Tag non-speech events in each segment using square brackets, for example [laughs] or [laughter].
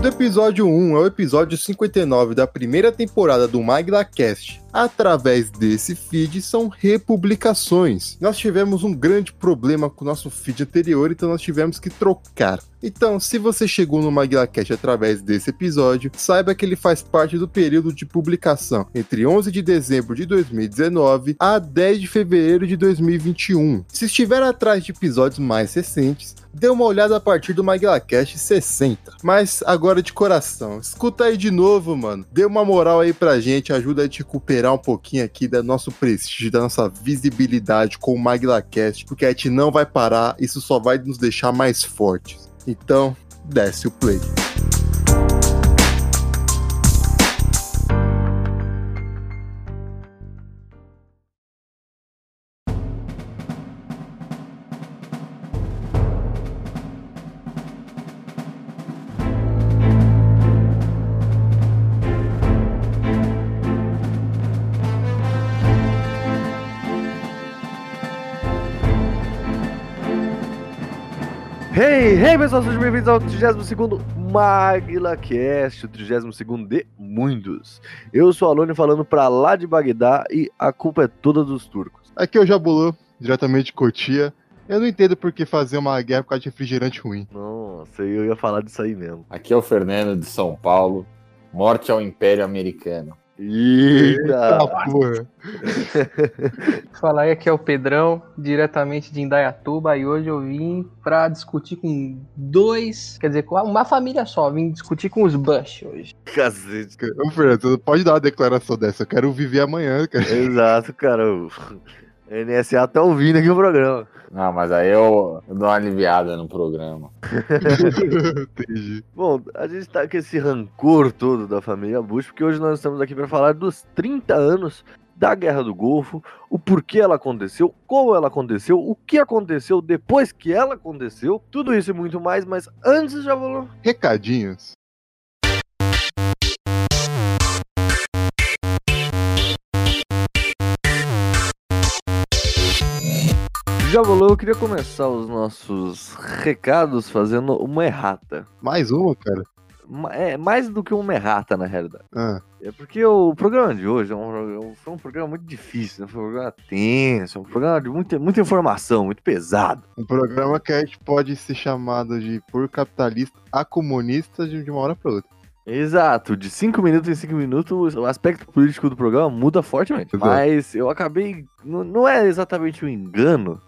do episódio 1 ao episódio 59 da primeira temporada do MaglaCast, através desse feed, são republicações. Nós tivemos um grande problema com o nosso feed anterior, então nós tivemos que trocar. Então, se você chegou no MaglaCast através desse episódio, saiba que ele faz parte do período de publicação entre 11 de dezembro de 2019 a 10 de fevereiro de 2021. Se estiver atrás de episódios mais recentes, dê uma olhada a partir do MaglaCast 60. Mas agora de coração, escuta aí de novo, mano. Dê uma moral aí pra gente, ajuda a gente recuperar um pouquinho aqui do nosso prestígio, da nossa visibilidade com o MaglaCast, porque a gente não vai parar, isso só vai nos deixar mais fortes. Então, desce o play. Hey pessoal, sejam bem-vindos ao 32º MaglaCast, o 32º de Mundos. Eu sou o Alone falando pra lá de Bagdá e a culpa é toda dos turcos. Aqui é o Jabulô, diretamente de Cotia. Eu não entendo por que fazer uma guerra por causa de refrigerante ruim. Nossa, eu ia falar disso aí mesmo. Aqui é o Fernando de São Paulo. Morte ao Império Americano. Eita! porra. [laughs] Falar aí, aqui é o Pedrão, diretamente de Indaiatuba, e hoje eu vim pra discutir com dois, quer dizer, com uma família só, vim discutir com os Bush hoje. Cacete. Ô, Fernando, pode dar uma declaração dessa. Eu quero viver amanhã, cara. Exato, cara. NSA tá ouvindo aqui o programa. Não, mas aí eu, eu dou uma aliviada no programa. [laughs] Entendi. Bom, a gente tá com esse rancor todo da família Bush, porque hoje nós estamos aqui para falar dos 30 anos da Guerra do Golfo, o porquê ela aconteceu, como ela aconteceu, o que aconteceu depois que ela aconteceu, tudo isso e muito mais, mas antes já vou. Recadinhos. Já vou, eu queria começar os nossos recados fazendo uma errata. Mais uma, cara. É mais do que uma errata, na realidade. Ah, É porque o programa de hoje é um, foi um programa muito difícil, né? foi um programa tenso, um programa de muita, muita informação, muito pesado. um programa que a gente pode ser chamado de por capitalista a comunista de uma hora pra outra. Exato, de 5 minutos em 5 minutos, o aspecto político do programa muda fortemente. Mas eu acabei. Não é exatamente um engano,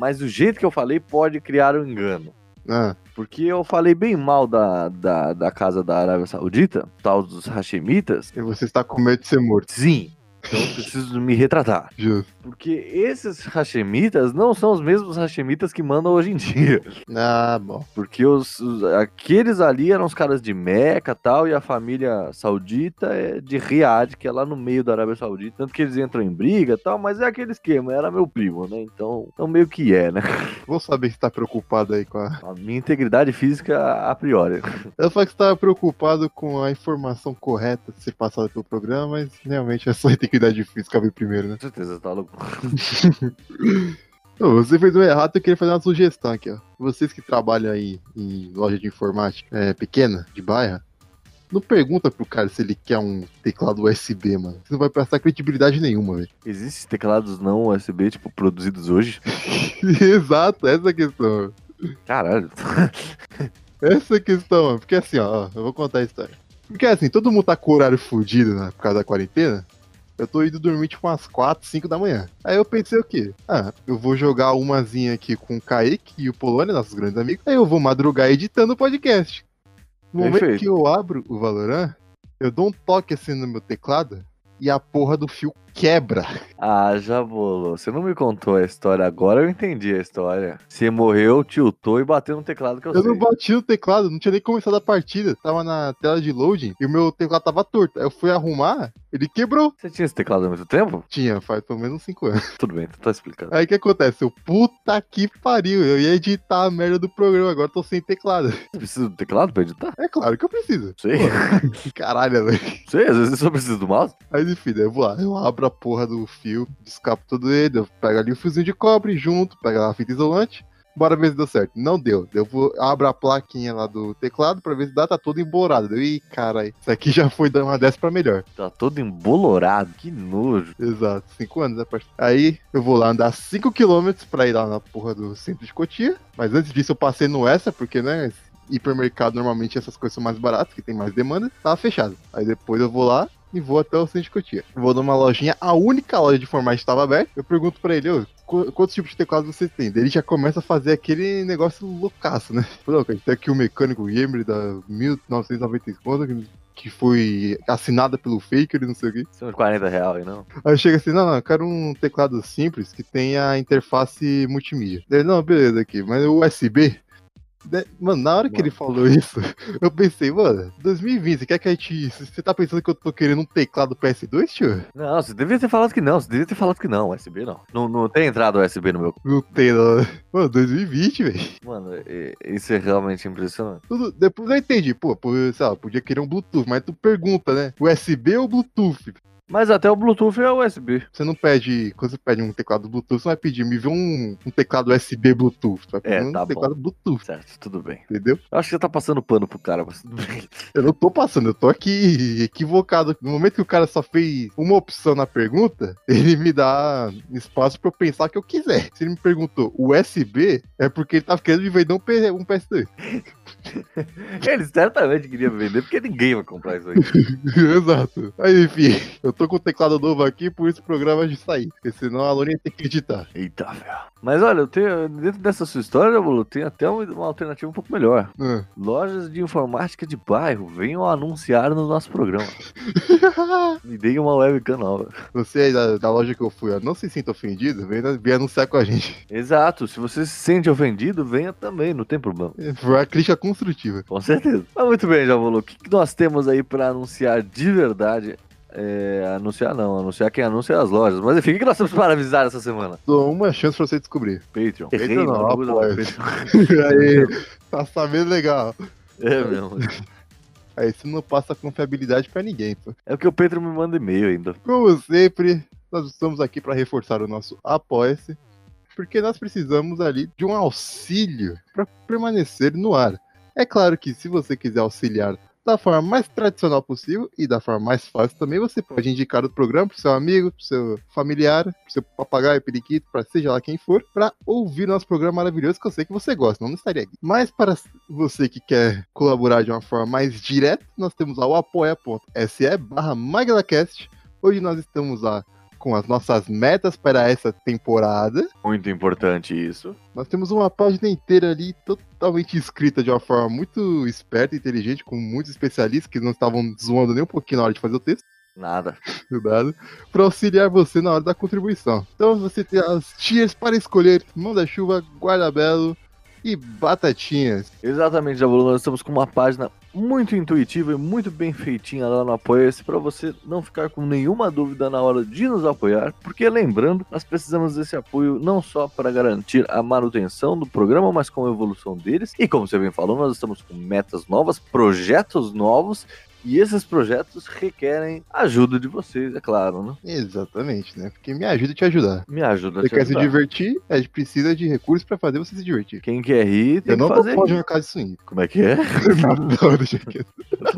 mas o jeito que eu falei pode criar um engano. Ah, Porque eu falei bem mal da, da, da casa da Arábia Saudita, tal dos Hashemitas. e você está com medo de ser morto. Sim, então eu preciso me retratar. Justo. Porque esses Hashemitas não são os mesmos Hashemitas que mandam hoje em dia. Ah, bom. Porque os, os- aqueles ali eram os caras de Meca tal, e a família saudita é de Riad, que é lá no meio da Arábia Saudita. Tanto que eles entram em briga tal, mas é aquele esquema, era meu primo, né? Então, então meio que é, né? Vou saber que você tá preocupado aí com a. A minha integridade física a priori. Eu falei que você tava preocupado com a informação correta de ser passada pelo programa, mas realmente é só a integridade física vir primeiro, né? Com certeza, tá louco. Você fez um errado, eu queria fazer uma sugestão aqui, ó. Vocês que trabalham aí em loja de informática é, pequena, de bairro, não pergunta pro cara se ele quer um teclado USB, mano. Você não vai prestar credibilidade nenhuma, velho. Existem teclados não USB, tipo, produzidos hoje? [laughs] Exato, essa é a questão. Caralho. Essa é a questão, mano. Porque assim, ó, ó, eu vou contar a história. Porque assim, todo mundo tá com o horário fudido né, por causa da quarentena. Eu tô indo dormir tipo umas 4, 5 da manhã. Aí eu pensei o quê? Ah, eu vou jogar umazinha aqui com o Kaique e o Polônia, nossos grandes amigos. Aí eu vou madrugar editando o podcast. No momento Perfeito. que eu abro o Valorant, eu dou um toque assim no meu teclado e a porra do fio quebra. Ah, já bolou. Você não me contou a história agora, eu entendi a história. Você morreu, tiltou e bateu no teclado que eu, Eu sei. não bati no teclado, não tinha nem começado a partida. Tava na tela de loading e o meu teclado tava torto. Aí eu fui arrumar, ele quebrou. Você tinha esse teclado há muito tempo? Tinha, faz pelo menos 5 anos. [laughs] Tudo bem, tu tá explicando. Aí o que acontece? Eu, puta que pariu, eu ia editar a merda do programa, agora eu tô sem teclado. Você precisa do teclado pra editar? É claro que eu preciso. Sei. [laughs] Caralho, velho. Sei, às vezes eu só preciso do mouse. Mas enfim, eu vou lá, eu abro a porra do fio, descapo todo ele, eu pego ali o fiozinho de cobre junto, pego lá a fita isolante, bora ver se deu certo. Não deu. Eu vou abro a plaquinha lá do teclado pra ver se dá, tá todo embolorado. Deu, Ih, cara, isso aqui já foi dar uma dessa pra melhor. Tá todo embolorado, que nojo. Exato, 5 anos, né, parceiro? Aí eu vou lá andar 5km pra ir lá na porra do centro de Cotia. Mas antes disso eu passei no essa, porque, né, hipermercado normalmente essas coisas são mais baratas, que tem mais demanda, tava fechado. Aí depois eu vou lá e vou até o centro de Cotia. Vou numa lojinha, a única loja de informática estava aberta. Eu pergunto pra ele, ô, qu- quantos tipos de teclado você tem? Daí Ele já começa a fazer aquele negócio loucaço, né? Falou, cara, tem aqui o mecânico gamer da 1994, que- que foi assinada pelo Faker e não sei o quê. São uns 40 reais aí, não? Aí chega assim, não, não, eu quero um teclado simples que tenha interface multimídia. Daí, não, beleza aqui, mas o USB. Daí, Mano, na hora que Mano. ele falou isso, [laughs] eu pensei, mano, 2020, você quer que a gente. Você tá pensando que eu tô querendo um teclado PS2, tio? Não, você devia ter falado que não. Você devia ter falado que não. USB não. Não, não tem entrada USB no meu. Não tem, não. Mano, 2020, velho. Mano, isso é realmente impressionante. Tudo- Depois eu entendi, pô, pô, sei lá, podia querer um Bluetooth, mas tu pergunta, né? USB ou Bluetooth? Mas até o Bluetooth é USB. Você não pede, quando você pede um teclado Bluetooth, você vai pedir, me vê um, um teclado USB Bluetooth. Vai pedir É, um tá bom. teclado Bluetooth, Certo, tudo bem. entendeu? Eu acho que você tá passando pano pro cara, mas tudo bem. Eu não tô passando, eu tô aqui equivocado. No momento que o cara só fez uma opção na pergunta, [laughs] ele me dá espaço pra eu pensar o que eu quiser. Se ele me perguntou USB, é porque ele tava querendo me vender um PS2. [laughs] Ele certamente queria vender, porque ninguém vai comprar isso aí. [laughs] Exato. Aí, enfim, eu tô com o teclado novo aqui, por isso o programa de sair. Porque senão a Lourinha tem que editar. Eita, velho. Mas olha, eu tenho, dentro dessa sua história, Bolo, tem até uma, uma alternativa um pouco melhor. Ah. Lojas de informática de bairro, venham anunciar no nosso programa. [laughs] Me deem uma webcam nova. Você aí da, da loja que eu fui, ó, não se sinta ofendido, vem, vem anunciar com a gente. Exato, se você se sente ofendido, venha também, não tem problema. Foi uma crítica construtiva. Com certeza. Mas muito bem, Javolo. O que, que nós temos aí pra anunciar de verdade? É, anunciar não, anunciar quem anuncia as lojas. Mas enfim, o que, que nós temos para avisar essa semana? Dou uma chance pra você descobrir. Patreon. Patreon não, mano, usa. Patreon. [laughs] aí, tá sabendo legal. É mesmo. Aí você não passa confiabilidade pra ninguém, pô. É porque o Patreon me manda e-mail ainda. Como sempre, nós estamos aqui para reforçar o nosso Apoia-se, porque nós precisamos ali de um auxílio para permanecer no ar. É claro que se você quiser auxiliar da forma mais tradicional possível e da forma mais fácil também, você pode indicar o programa pro seu amigo, pro seu familiar, pro seu papagaio, periquito, para seja lá quem for, para ouvir nosso programa maravilhoso que eu sei que você gosta, não estaria aqui. Mas para você que quer colaborar de uma forma mais direta, nós temos lá o apoia.se barra MaglaCast, Hoje nós estamos lá com as nossas metas para essa temporada. Muito importante isso. Nós temos uma página inteira ali totalmente escrita de uma forma muito esperta e inteligente, com muitos especialistas que não estavam zoando nem um pouquinho na hora de fazer o texto. Nada. [laughs] Cuidado, para auxiliar você na hora da contribuição. Então você tem as tiers para escolher manda-chuva, guarda-belo e batatinhas. Exatamente, Javolo. Nós estamos com uma página muito intuitiva e muito bem feitinha lá no Apoia-se para você não ficar com nenhuma dúvida na hora de nos apoiar, porque lembrando, nós precisamos desse apoio não só para garantir a manutenção do programa, mas com a evolução deles. E como você bem falou, nós estamos com metas novas, projetos novos. E esses projetos requerem ajuda de vocês, é claro, né? Exatamente, né? Porque me ajuda a te ajudar. Me ajuda a Você te quer se ajudar. divertir? A gente precisa de recursos para fazer você se divertir. Quem quer rir, tem Eu não que tô fazer. uma casa de swing. Como é que é? [laughs] não, não, deixa quieto. [laughs] Tá.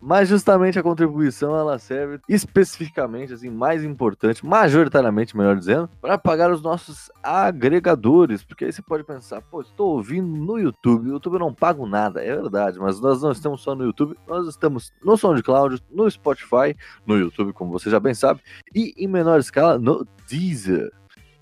Mas justamente a contribuição ela serve especificamente, assim, mais importante, majoritariamente, melhor dizendo, para pagar os nossos agregadores. Porque aí você pode pensar, pô, estou ouvindo no YouTube, o YouTube eu não pago nada, é verdade, mas nós não estamos só no YouTube, nós estamos no SoundCloud, no Spotify, no YouTube, como você já bem sabe, e em menor escala no Deezer.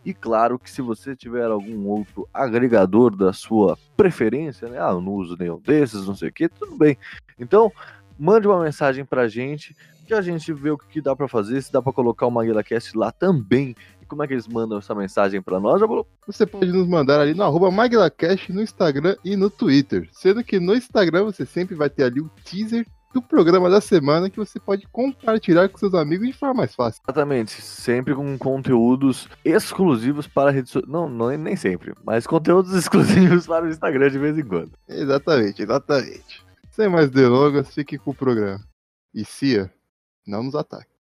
E claro que se você tiver algum outro agregador da sua preferência, né? Ah, eu não uso nenhum desses, não sei o que, tudo bem. Então, mande uma mensagem pra gente, que a gente vê o que dá pra fazer, se dá pra colocar o MaguilaCast lá também. E como é que eles mandam essa mensagem pra nós? Falou? Você pode nos mandar ali no arroba MaguilaCast no Instagram e no Twitter. Sendo que no Instagram você sempre vai ter ali o teaser do programa da semana que você pode compartilhar com seus amigos de forma mais fácil. Exatamente, sempre com conteúdos exclusivos para a rede social. Não, não, nem sempre, mas conteúdos [laughs] exclusivos para o Instagram de vez em quando. Exatamente, exatamente. Sem mais delongas, fique com o programa. E Cia, não nos ataque.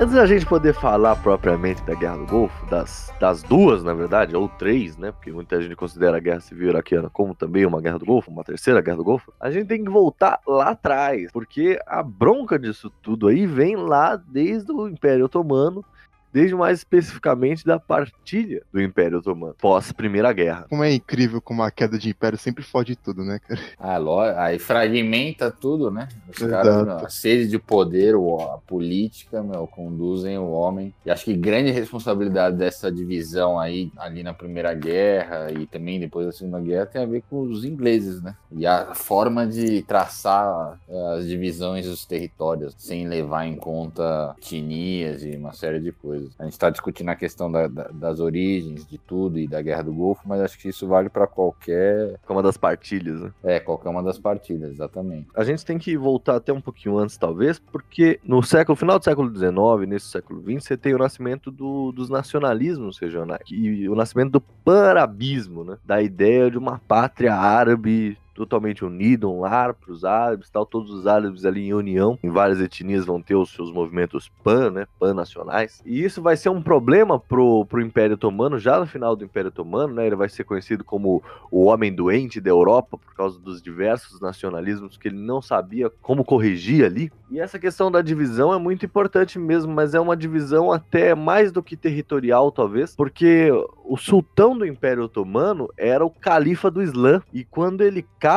Antes da gente poder falar propriamente da Guerra do Golfo, das, das duas, na verdade, ou três, né? Porque muita gente considera a Guerra Civil Iraquiana como também uma Guerra do Golfo, uma terceira Guerra do Golfo, a gente tem que voltar lá atrás, porque a bronca disso tudo aí vem lá desde o Império Otomano desde mais especificamente da partilha do Império Otomano, pós Primeira Guerra. Como é incrível como a queda de império sempre fode tudo, né, cara? Ah, lógico, aí fragmenta tudo, né? Os caras, meu, a sede de poder, a política, meu, conduzem o homem. E acho que grande responsabilidade dessa divisão aí, ali na Primeira Guerra e também depois da Segunda Guerra, tem a ver com os ingleses, né? E a forma de traçar eh, as divisões dos territórios, sem levar em conta etnias e uma série de coisas. A gente está discutindo a questão da- da- das origens de tudo e da Guerra do Golfo, mas acho que isso vale para qualquer, Como uma das partilhas, né? é, qualquer uma das partidas, exatamente. A gente tem que voltar até um pouquinho antes, talvez, porque no século, final do século XIX, nesse século XX, você tem o nascimento do- dos nacionalismos regionais e o nascimento do panarabismo, né? Da ideia de uma pátria árabe totalmente unida, um lar para os árabes, tal, todos os árabes ali em união, em várias etnias vão ter os seus movimentos pan, né, pan-nacionais, e isso vai ser um problema pro, pro Império Otomano, já no final do Império Otomano, né, ele vai ser conhecido como o homem doente da Europa, por causa dos diversos nacionalismos que ele não sabia como corrigir ali. E essa questão da divisão é muito importante mesmo, mas é uma divisão até mais do que territorial, talvez, porque o sultão do Império Otomano era o califa do Islã, e quando ele cai,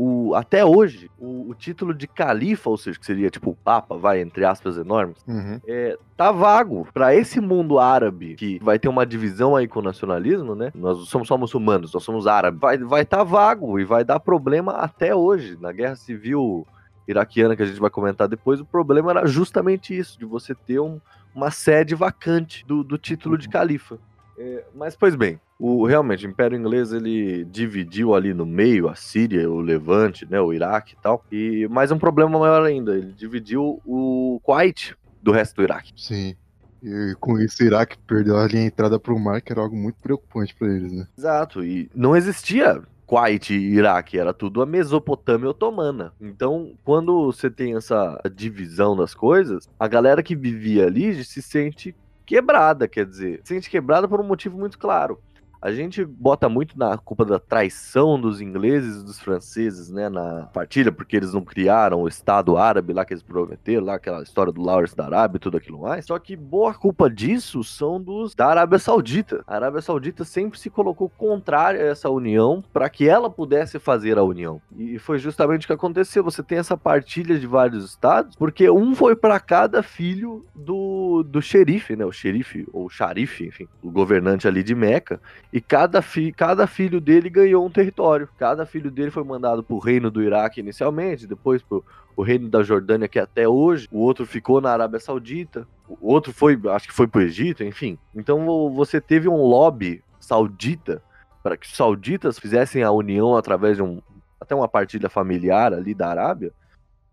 o, até hoje, o, o título de califa, ou seja, que seria tipo o papa, vai, entre aspas enormes, Uhum. é, tá vago para esse mundo árabe que vai ter uma divisão aí com o nacionalismo, né? Nós somos só muçulmanos, nós somos árabes. Vai vai tá vago e vai dar problema até hoje na guerra civil iraquiana que a gente vai comentar depois. O problema era justamente isso, de você ter um- uma sede vacante do, do título de califa. É, mas pois bem, o realmente o Império Inglês ele dividiu ali no meio a Síria, o Levante, né, o Iraque e tal. E mais um problema maior ainda, ele dividiu o Kuwait do resto do Iraque. Sim. E com isso, o Iraque perdeu ali a entrada pro mar, que era algo muito preocupante pra eles, né? Exato, e não existia Kuwait e Iraque, era tudo a Mesopotâmia otomana. Então, quando você tem essa divisão das coisas, a galera que vivia ali se sente quebrada, quer dizer, se sente quebrada por um motivo muito claro. A gente bota muito na culpa da traição dos ingleses e dos franceses, né, na partilha, porque eles não criaram o Estado árabe lá que eles prometeram, lá aquela história do Lawrence da Arábia e tudo aquilo mais. Só que boa culpa disso são dos da Arábia Saudita. A Arábia Saudita sempre se colocou contrária a essa união para que ela pudesse fazer a união. E foi justamente o que aconteceu. Você tem essa partilha de vários estados, porque um foi para cada filho do, do xerife, né, o xerife ou xarife, enfim, o governante ali de Meca. E cada, fi cada filho dele ganhou um território. Cada filho dele foi mandado pro reino do Iraque inicialmente, depois pro o reino da Jordânia, que é até hoje. O outro ficou na Arábia Saudita. O outro foi, acho que foi pro Egito, enfim. Então vo- você teve um lobby saudita para que os sauditas fizessem a união através de um até uma partilha familiar ali da Arábia,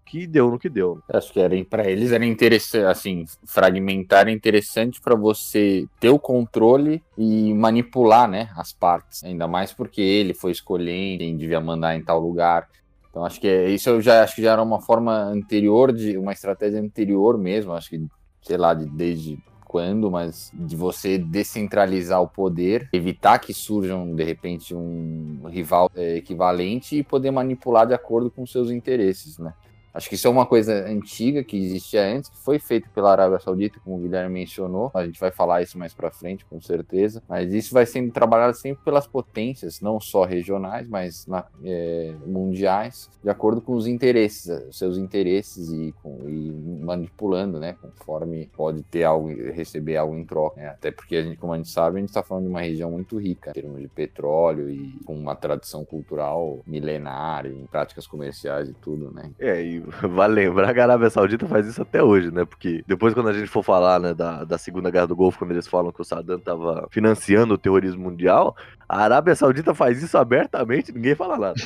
que deu no que deu. Acho que era para eles era interessante, assim, fragmentar é interessante para você ter o controle e manipular, né, as partes. Ainda mais porque ele foi escolhendo quem devia mandar em tal lugar. Então acho que é, isso eu já acho que já era uma forma anterior de uma estratégia anterior mesmo, acho que sei lá, de, desde quando, mas de você descentralizar o poder, evitar que surjam de repente um rival é, equivalente e poder manipular de acordo com seus interesses, né? Acho que isso é uma coisa antiga que existia antes, que foi feito pela Arábia Saudita, como o Guilherme mencionou. A gente vai falar isso mais para frente, com certeza. Mas isso vai sendo trabalhado sempre pelas potências, não só regionais, mas na, é, mundiais, de acordo com os interesses, seus interesses e, com, e manipulando, né? Conforme pode ter algo, receber algo em troca. né? Até porque a gente, como a gente sabe, a gente está falando de uma região muito rica em termos de petróleo e com uma tradição cultural milenária, em práticas comerciais e tudo, né? É, e [laughs] vale lembrar que a Arábia Saudita faz isso até hoje, né? Porque depois, quando a gente for falar né, da, da Segunda Guerra do Golfo, quando eles falam que o Saddam estava financiando o terrorismo mundial, A Arábia Saudita faz isso abertamente, ninguém fala nada. [laughs]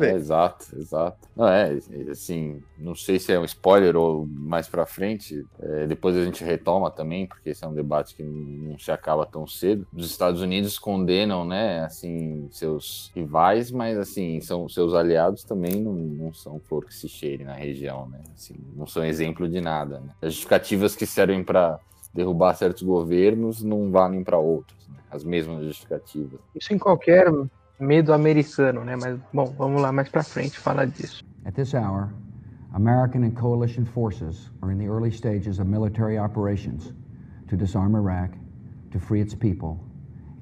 É, exato, exato. Não, é, assim, não sei se é um spoiler ou mais pra frente, é, depois a gente retoma também, porque esse é um debate que não se acaba tão cedo. Os Estados Unidos condenam, né, assim, seus rivais, mas, assim, são seus aliados também não, não são flor que se cheire na região, né, assim, não são exemplo de nada, né. As justificativas que servem para derrubar certos governos não valem para outros, né? as mesmas justificativas. Isso em qualquer medo americano, né? Mas bom, vamos lá mais para frente falar disso. At this hour, American and coalition forces are in the early stages of military operations to disarm Iraq, to free its people,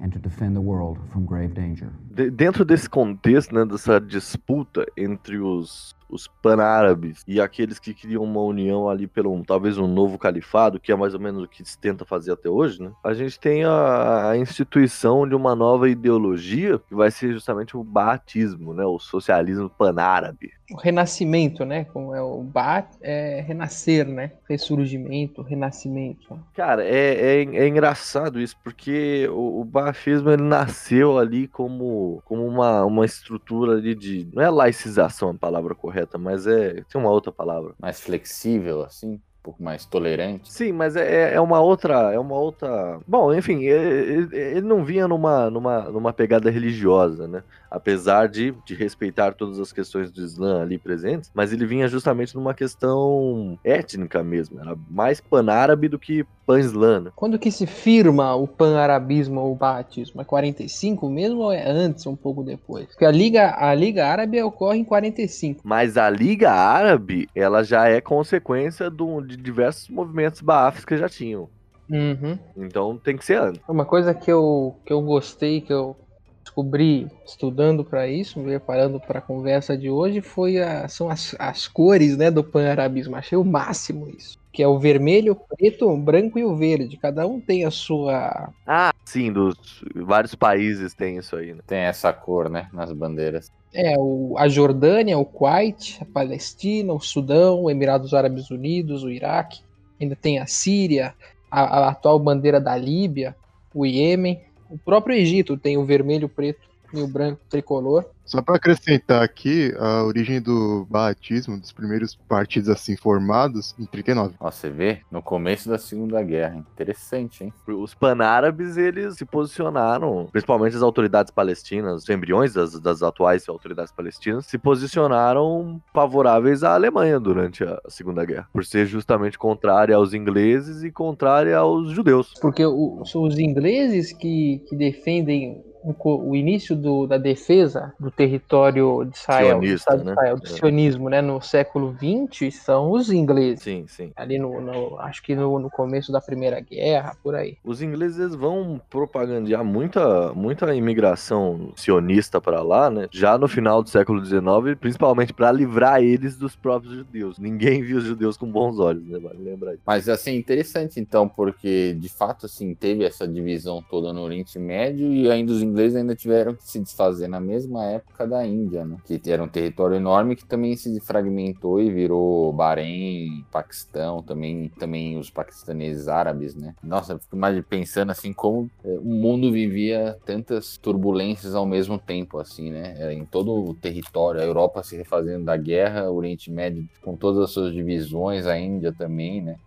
and to defend the world from grave danger. De dentro desse contexto, né, dessa disputa entre os os panárabes e aqueles que queriam uma união ali pelo um, talvez um novo califado, que é mais ou menos o que se tenta fazer até hoje, né? A gente tem a, a instituição de uma nova ideologia que vai ser justamente o batismo, né? O socialismo panárabe. O renascimento, né? Como é o Baath, é renascer, né? Ressurgimento, renascimento. Cara, é, é, é engraçado isso, porque o, o batismo ele nasceu ali como, como uma, uma estrutura ali de. Não é laicização a palavra correta correta, mas é. Tem uma outra palavra. Mais flexível, assim? pouco mais tolerante. Sim, mas é, é uma outra, é uma outra. Bom, enfim, ele, ele, não vinha numa, numa, numa pegada religiosa, né? Apesar de, de respeitar todas as questões do Islã ali presentes, mas ele vinha justamente numa questão étnica mesmo. Era mais pan-árabe do que pan-islã. Né? Quando que se firma o pan-arabismo ou o batismo? É 45 mesmo ou é antes, um pouco depois? Porque a Liga, a Liga Árabe ocorre em 45. Mas a Liga Árabe, ela já é consequência do, de diversos movimentos baafs que já tinham. Uhum. Então tem que ser antes. Uma coisa que eu, que eu gostei, que eu descobri estudando para isso, me preparando para a conversa de hoje, foi a, são as, as cores né, do pan-arabismo. Achei o máximo isso. Que é o vermelho, o preto, o branco e o verde. Cada um tem a sua. Ah, sim, dos vários países tem isso aí. Né? Tem essa cor, né, nas bandeiras. É, o, a Jordânia, o Kuwait, a Palestina, o Sudão, o Emirados Árabes Unidos, o Iraque, ainda tem a Síria, a, a atual bandeira da Líbia, o Iêmen, o próprio Egito tem o vermelho, o preto e o branco tricolor. Só para acrescentar aqui, a origem do batismo, dos primeiros partidos assim formados, em 39. Ó, você vê, no começo da Segunda Guerra. Interessante, hein? Os panárabes, eles se posicionaram, principalmente as autoridades palestinas, os embriões das, das atuais autoridades palestinas, se posicionaram favoráveis à Alemanha durante a Segunda Guerra, por ser justamente contrária aos ingleses e contrária aos judeus. Porque o, são os ingleses que, que defendem o, início do, da defesa do território de Israel, Sionista, do, né? Israel, do é. sionismo, né, no século XX, são os ingleses. Sim, sim. Ali no, no acho que no, no, começo da Primeira Guerra, por aí. Os ingleses vão propagandear muita, muita imigração sionista para lá, né? Já no final do século XIX, principalmente para livrar eles dos próprios judeus. Ninguém viu os judeus com bons olhos, né? Vale lembrar isso. Mas assim, interessante então, porque de fato assim teve essa divisão toda no Oriente Médio e ainda os ingleses ainda tiveram que se desfazer na mesma época da Índia, né? Que era um território enorme que também se fragmentou e virou Bahrein, Paquistão, também, também os paquistaneses árabes, né? Nossa, eu fico mais pensando assim como é, o mundo vivia tantas turbulências ao mesmo tempo, assim, né? Era em todo o território, a Europa se refazendo da guerra, o Oriente Médio com todas as suas divisões, a Índia também, né?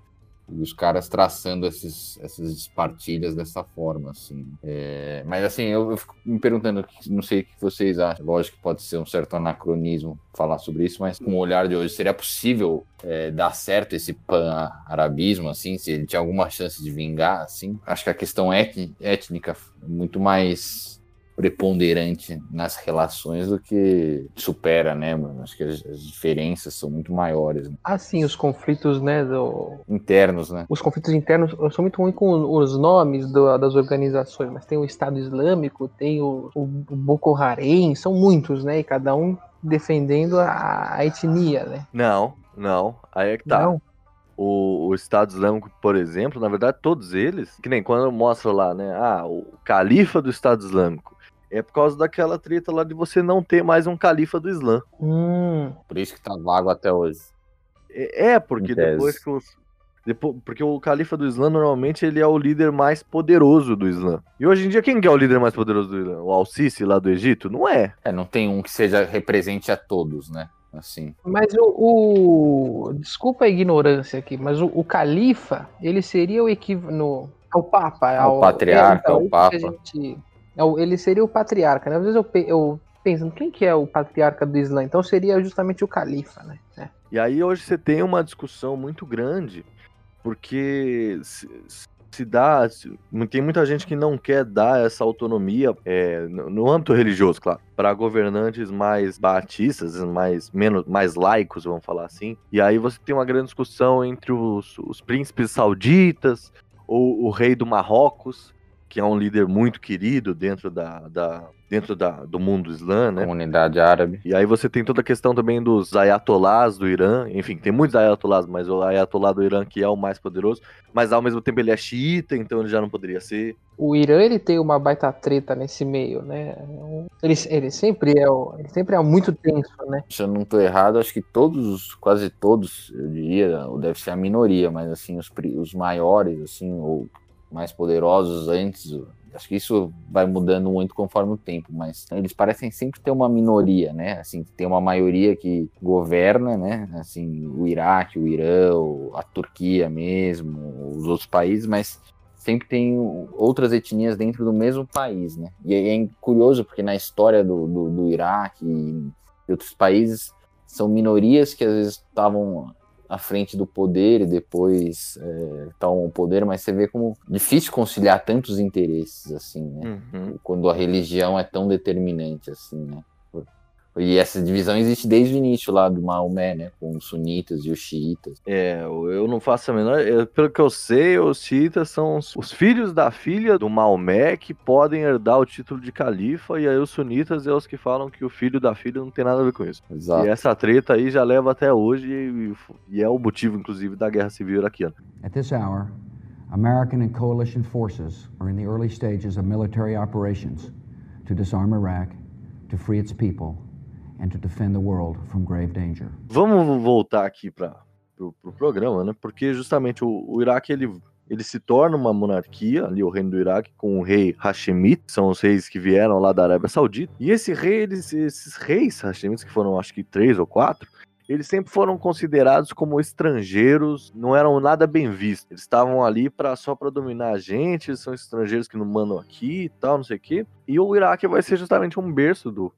E os caras traçando esses, essas partilhas dessa forma, assim. É, mas, assim, eu, eu, fico me perguntando, não sei o que vocês acham. Lógico que pode ser um certo anacronismo falar sobre isso, mas com o olhar de hoje, seria possível é, dar certo esse pan-arabismo, assim? Se ele tinha alguma chance de vingar, assim? Acho que a questão étnica é muito mais preponderante nas relações do que supera, né, mano? Acho que as, as diferenças são muito maiores. Né? Ah, sim, os conflitos, né, do... internos, né? Os conflitos internos, eu sou muito ruim com os nomes do, das organizações, mas tem o Estado Islâmico, tem o, o Boko Haram, são muitos, né, e cada um defendendo a, a etnia, né? Não, não, aí é que tá. Não o, o, Estado Islâmico, por exemplo, na verdade, todos eles, que nem quando eu mostro lá, né? Ah, o califa do Estado Islâmico. É por causa daquela treta lá de você não ter mais um califa do Islã. Hum. Por isso que tá vago até hoje. É, é porque depois que os. Depois, porque o califa do Islã normalmente ele é o líder mais poderoso do Islã. E hoje em dia quem que é o líder mais poderoso do Islã? O Al-Sisi lá do Egito? Não é. É, não tem um que seja represente a todos, né? Assim. Mas o, o- Desculpa a ignorância aqui, mas o, o califa, ele seria o equivalente. Ao Papa. Ao patriarca, ao isso que Papa. a gente- é ele seria o patriarca, né? Às vezes eu, pe- eu pensando, quem que é o patriarca do Islã? Então seria justamente o califa, né? É. E aí hoje você tem uma discussão muito grande, porque se, se dá. se- tem muita gente que não quer dar essa autonomia é, no, no âmbito religioso, claro, para governantes mais batistas, mais, menos, mais laicos, vamos falar assim. E aí você tem uma grande discussão entre os, os príncipes sauditas, ou o rei do Marrocos, que é um líder muito querido dentro da, da dentro da, do mundo islã, né? Comunidade árabe. E aí você tem toda a questão também dos ayatolás do Irã. Enfim, tem muitos ayatolás, mas o ayatolá do Irã que é o mais poderoso. Mas ao mesmo tempo ele é xiita, então ele já não poderia ser. O Irã ele tem uma baita treta nesse meio, né? Ele, ele sempre é o- ele sempre é muito tenso, né? Se eu não tô errado, acho que todos, quase todos, eu diria, ou deve ser a minoria, mas assim, os, os maiores, assim, ou mais poderosos antes, acho que isso vai mudando muito conforme o tempo, mas eles parecem sempre ter uma minoria, né? Assim, tem uma maioria que governa, né? Assim, o Iraque, o Irã, a Turquia mesmo, os outros países, mas sempre tem outras etnias dentro do mesmo país, né? E é curioso porque na história do, do, do Iraque e outros países são minorias que às vezes estavam à frente do poder e depois é, tomam o poder, mas você vê como difícil conciliar tantos interesses assim, né? Quando a religião é tão determinante assim, né? E essa divisão existe desde o início lá do Maomé, né? Com os sunitas e os xiitas. É, eu não faço a menor. eu- pelo que eu sei, os xiitas são os, os filhos da filha do Maomé que podem herdar o título de califa, e aí os sunitas é os que falam que o filho da filha não tem nada a ver com isso. Exato. E essa treta aí já leva até hoje, e, e é o motivo, inclusive, da guerra civil iraquiana. At this hour, American and coalition forces are in the early stages of military operations to disarm Iraq, to free its people, and to defend the world from grave danger. Vamos voltar aqui para pro, pro programa, né? Porque justamente o, o Iraque ele, ele se torna uma monarquia, ali o reino do Iraque, com o rei Hashemite, que são os reis que vieram lá da Arábia Saudita. E esse rei, eles, esses reis Hashemites, que foram acho que três ou quatro, eles sempre foram considerados como estrangeiros, não eram nada bem vistos. Eles estavam ali para só para dominar a gente, eles são estrangeiros que não mandam aqui e tal, não sei o quê. E o Iraque vai ser justamente um berço do,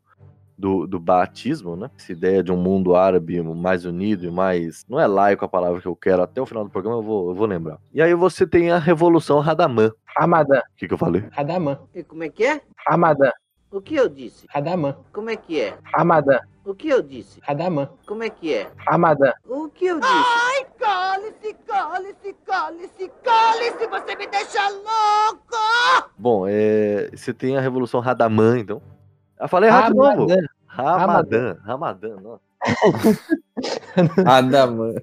do, do batismo, né? Essa ideia de um mundo árabe mais unido e mais. Não é laico a palavra que eu quero, até o final do programa eu vou, eu vou lembrar. E aí você tem a Revolução Radamã. Ramadã, O que, que eu falei? Radamã, E como é que é? Ramadã, O que eu disse? Radamã, Como é que é? Ramadã, O que eu disse? Radamã, Como é que é? Ramadã. O que eu disse? Ai, cale-se, cale-se, cale-se, cale-se, você me deixa louco! Bom, é, você tem a Revolução Radamã, então. Eu falei errado de novo. Ramadã. Ramadã. Ramadã, [laughs] nossa. Adamã.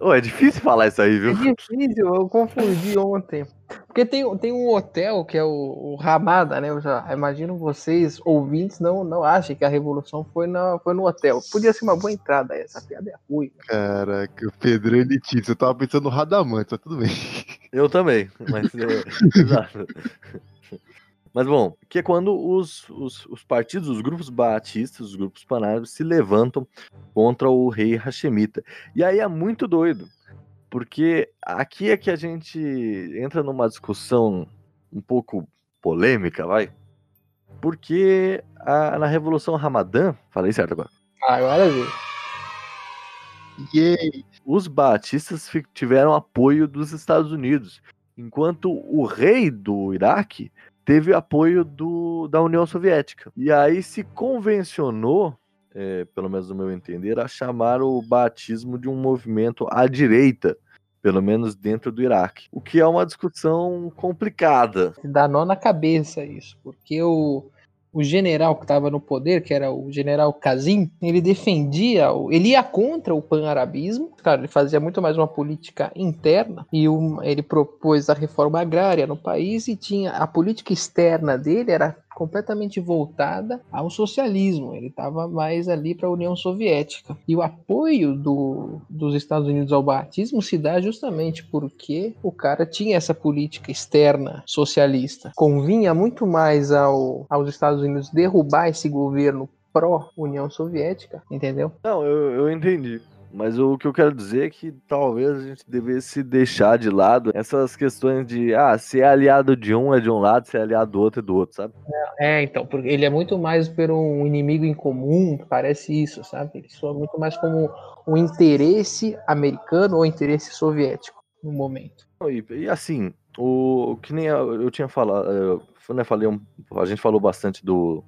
Ô, é difícil falar isso aí, É viu? difícil, eu confundi ontem. Porque tem, tem um hotel que é o, o Ramada, né? Eu já imagino vocês, ouvintes, não, não achem que a revolução foi, na, foi no hotel. Podia ser uma boa entrada essa piada é ruim. Caraca, o Pedro é elitista. Eu tava pensando no Radamante, mas tudo bem. Eu também, mas [laughs] é, exato. Mas bom, que é quando os, os, os partidos, os grupos batistas, os grupos panárabes se levantam contra o rei Hashemita. E aí é muito doido, porque aqui é que a gente entra numa discussão um pouco polêmica, vai? Porque a- na Revolução Ramadã, falei certo agora, Ah, agora vi. Yay! os batistas tiveram apoio dos Estados Unidos, enquanto o rei do Iraque teve apoio do, da União Soviética. E aí se convencionou, é, pelo menos no meu entender, a chamar o batismo de um movimento à direita, pelo menos dentro do Iraque. O que é uma discussão complicada. Dá nó na cabeça isso, porque o, o general que estava no poder, que era o general Kazim, ele defendia, ele ia contra o pan-arabismo, claro, ele fazia muito mais uma política interna, e um- ele propôs a reforma agrária no país, e tinha a política externa dele era completamente voltada ao socialismo. Ele estava mais ali para a União Soviética. E o apoio do, dos Estados Unidos ao batismo se dá justamente porque o cara tinha essa política externa socialista. Convinha muito mais ao, aos Estados Unidos derrubar esse governo pró-União Soviética, entendeu? Não, eu, eu entendi. Mas o que eu quero dizer é que talvez a gente devesse deixar de lado essas questões de, ah, se é aliado de um é de um lado, se é aliado do outro é do outro, sabe? É, então, porque ele é muito mais por um inimigo em comum, parece isso, sabe? Ele soa muito mais como um interesse americano ou interesse soviético no momento. E, e assim, o que nem eu, eu tinha falado, eu, né, falei um, a gente falou bastante do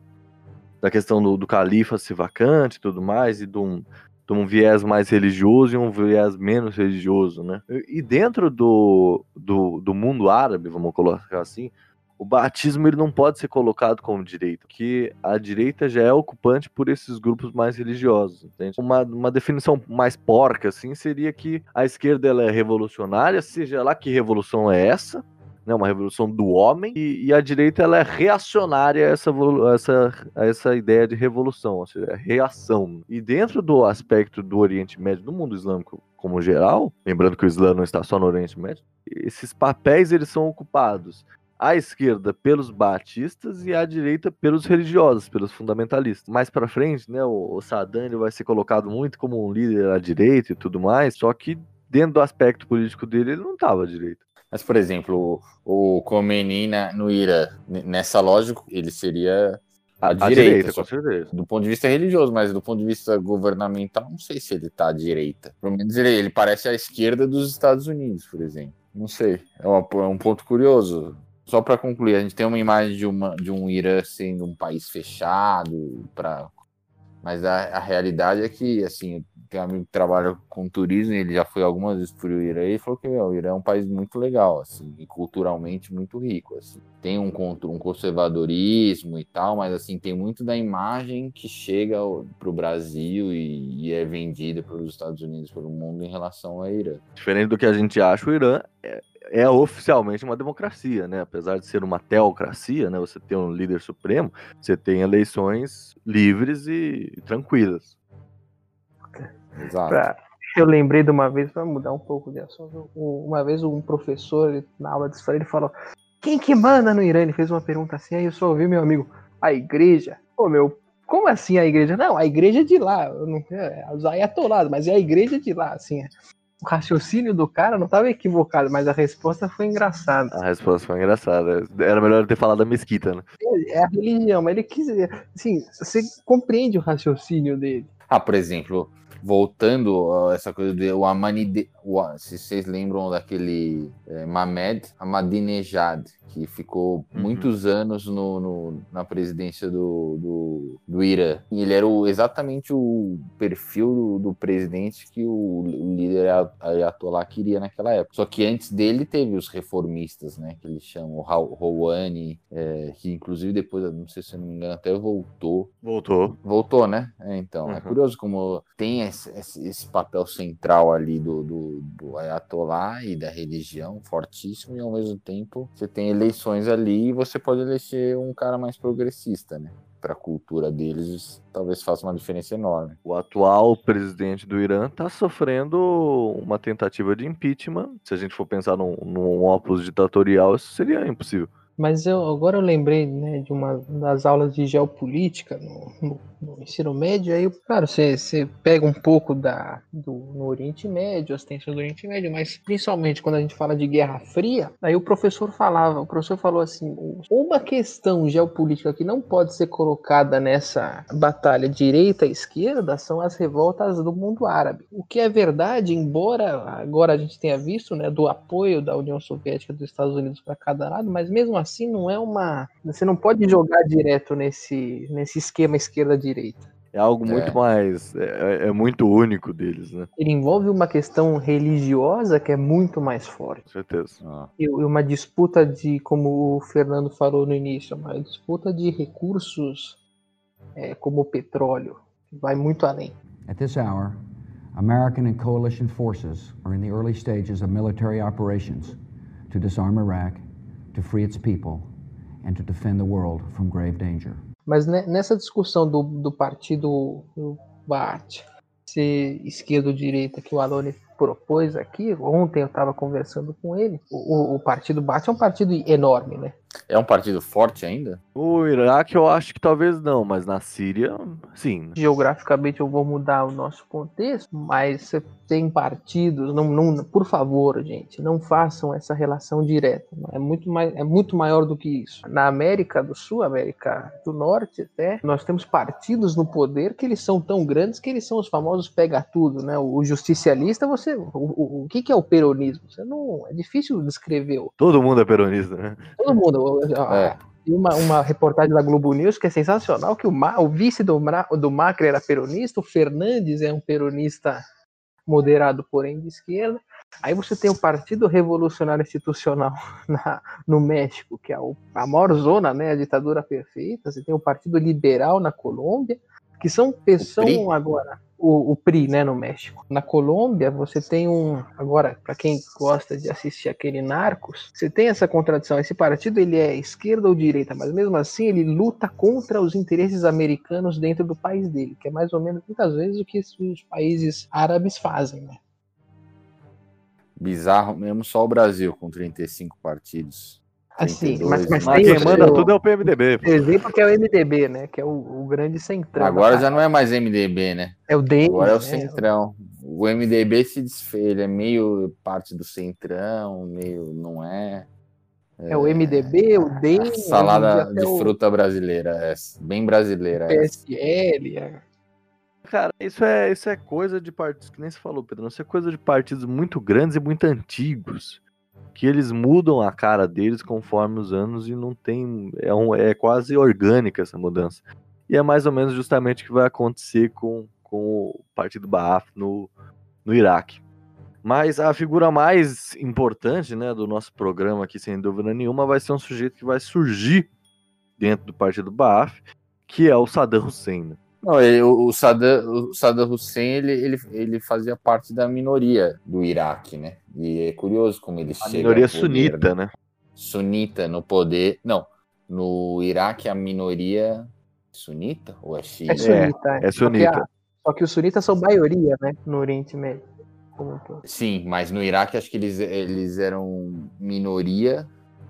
da questão do, do califa se vacante e tudo mais, e de um, de um viés mais religioso e um viés menos religioso, né? E dentro do, do, do mundo árabe, vamos colocar assim, o batismo ele não pode ser colocado como direita, porque a direita já é ocupante por esses grupos mais religiosos, entende? Uma, uma definição mais porca, assim, seria que a esquerda ela é revolucionária, seja lá que revolução é essa, né, uma revolução do homem, e, e, a direita ela é reacionária a essa, essa, a essa ideia de revolução, ou seja, reação. E dentro do aspecto do Oriente Médio, do mundo islâmico como geral, lembrando que o Islã não está só no Oriente Médio, esses papéis eles são ocupados à esquerda pelos batistas e à direita pelos religiosos, pelos fundamentalistas. Mais para frente, né, o, o Saddam vai ser colocado muito como um líder à direita e tudo mais, só que dentro do aspecto político dele ele não estava à direita. Mas, por exemplo, o, o Khomeini na, no Irã, nessa lógica, ele seria a direita, direita certeza. do ponto de vista religioso, mas do ponto de vista governamental, não sei se ele está à direita. Pelo menos ele, ele parece à esquerda dos Estados Unidos, por exemplo. Não sei, é, uma, é um ponto curioso. Só para concluir, a gente tem uma imagem de, uma, de um Irã sendo um país fechado, pra, mas a, a realidade é que, assim, tem um amigo que trabalha com turismo, ele já foi algumas vezes para o Irã e falou que meu, o Irã é um país muito legal, assim, e culturalmente muito rico, assim. Tem um, um conservadorismo e tal, mas assim, tem muito da imagem que chega para o Brasil e, e, é vendida pelos Estados Unidos, pelo mundo em relação ao Irã. Diferente do que a gente acha, o Irã é, é oficialmente uma democracia, né? Apesar de ser uma teocracia, né? Você tem um líder supremo, você tem eleições livres e tranquilas. Exato. Pra... Eu lembrei de uma vez, para mudar um pouco de assunto, uma vez um professor na aula de história ele falou: Quem que manda no Irã? Ele fez uma pergunta assim, aí eu só ouvi meu amigo, a igreja. Pô, meu, como assim a igreja? Não, a igreja é de lá. Eu não, é, os mas é a igreja de lá, assim. O raciocínio do cara não estava equivocado, mas a resposta foi engraçada. A resposta foi engraçada. Era melhor ter falado da mesquita, né? É, é a religião, mas ele quis. Assim, você compreende o raciocínio dele. Ah, por exemplo, voltando a essa coisa do Amanide, se vocês lembram daquele é, Mamed Ahmadinejad, que ficou uhum. muitos anos no, no, na presidência do, do, do Irã. E ele era o, exatamente o perfil do, do presidente que o, o líder Ayatollah queria naquela época. Só que antes dele teve os reformistas, né, que eles chamam Rouhani, é, que inclusive depois, não sei se eu não me engano, até voltou. Voltou. Voltou, né? É, então, é uhum. é curioso como tem esse, esse, esse papel central ali do, do do, Ayatollah e da religião fortíssimo, e ao mesmo tempo você tem eleições ali e você pode eleger um cara mais progressista, né? Para a cultura deles, talvez faça uma diferença enorme. O atual presidente do Irã está sofrendo uma tentativa de impeachment. Se a gente for pensar num, num ópus ditatorial, isso seria impossível. Mas eu, agora eu lembrei né, de uma das aulas de geopolítica no, no, no ensino médio. Aí, claro, você, pega um pouco da, do, no Oriente Médio, as tensões do Oriente Médio, mas principalmente quando a gente fala de Guerra Fria, aí o professor falava, o professor falou assim: uma questão geopolítica que não pode ser colocada nessa batalha direita-esquerda são as revoltas do mundo árabe. O que é verdade, embora agora a gente tenha visto né, do apoio da União Soviética dos Estados Unidos para cada lado, mas mesmo assim assim não é uma. Você não pode jogar direto nesse, nesse esquema esquerda-direita. É algo muito é. mais. É, é, muito único deles, né? Ele envolve uma questão religiosa que é muito mais forte. Com certeza. Ah. E uma disputa de, como o Fernando falou no início, uma disputa de recursos é, como o petróleo, que vai muito além. At this hour, American and coalition forces are in the early stages of military operations to disarm Iraq to free its people and to defend the world from grave danger. Mas ne- nessa discussão do, do partido do Baath, ser esquerda ou direita que o Alone propôs aqui, ontem eu estava conversando com ele, o, o- o partido Baath é um partido enorme, né? É um partido forte ainda? O Iraque eu acho que talvez não, mas na Síria, sim. Geograficamente eu vou mudar o nosso contexto, mas você tem partidos, não, não, por favor, gente, não façam essa relação direta. É muito, mais, é muito maior do que isso. Na América do Sul, América do Norte até, nós temos partidos no poder que eles são tão grandes que eles são os famosos pega-tudo, né? O, o justicialista, você. O, o, o que, que é o peronismo? Você não. É difícil descrever. o- Todo mundo é peronista, né? Todo mundo. Ó, É. Uma, uma reportagem da Globo News que é sensacional, que o, Ma- o vice do, do Macri era peronista, o Fernandes é um peronista moderado, porém de esquerda. Aí você tem o Partido Revolucionário Institucional [laughs] na- no México, que é o- a maior zona, né, a ditadura perfeita. Você tem o Partido Liberal na Colômbia, que são, PRI? agora o, o PRI, né, no México. Na Colômbia, você tem um. Agora, para quem gosta de assistir aquele Narcos, você tem essa contradição. Esse partido ele é esquerda ou direita, mas mesmo assim ele luta contra os interesses americanos dentro do país dele, que é mais ou menos muitas vezes o que os países árabes fazem, né? Bizarro mesmo, só o Brasil com 35 partidos. Assim, 32, mas, mas né? Mas tem quem manda tudo é o PMDB. o exemplo que é o MDB, né? Que é o, o grande centrão. Agora já não é mais MDB, né? É o DEM. Agora é o né? Centrão. O MDB se desfez, ele é meio parte do Centrão, meio não é. É o MDB, o DEM. A salada de o fruta brasileira, essa, bem brasileira. essa. PSL. é. Cara, isso é, isso é coisa de partidos, que nem você falou, Pedro, isso é coisa de partidos muito grandes e muito antigos. Que eles mudam a cara deles conforme os anos e não tem. É, um, é quase orgânica essa mudança. E é mais ou menos justamente o que vai acontecer com, com o Partido Baath no, no Iraque. Mas a figura mais importante né, do nosso programa aqui, sem dúvida nenhuma, vai ser um sujeito que vai surgir dentro do Partido Baath, que é o Saddam Hussein. Não, ele- o, Saddam, o Saddam Hussein ele, ele, ele fazia parte da minoria do Iraque, né? E é curioso como ele A minoria poder, sunita, né? né? Sunita no poder. Não, no Iraque a minoria sunita ou é É xiita? sunita. é Só que, sunita. a- só que os sunitas são maioria, né? No Oriente Médio. Sim, mas no Iraque acho que eles, eles eram minoria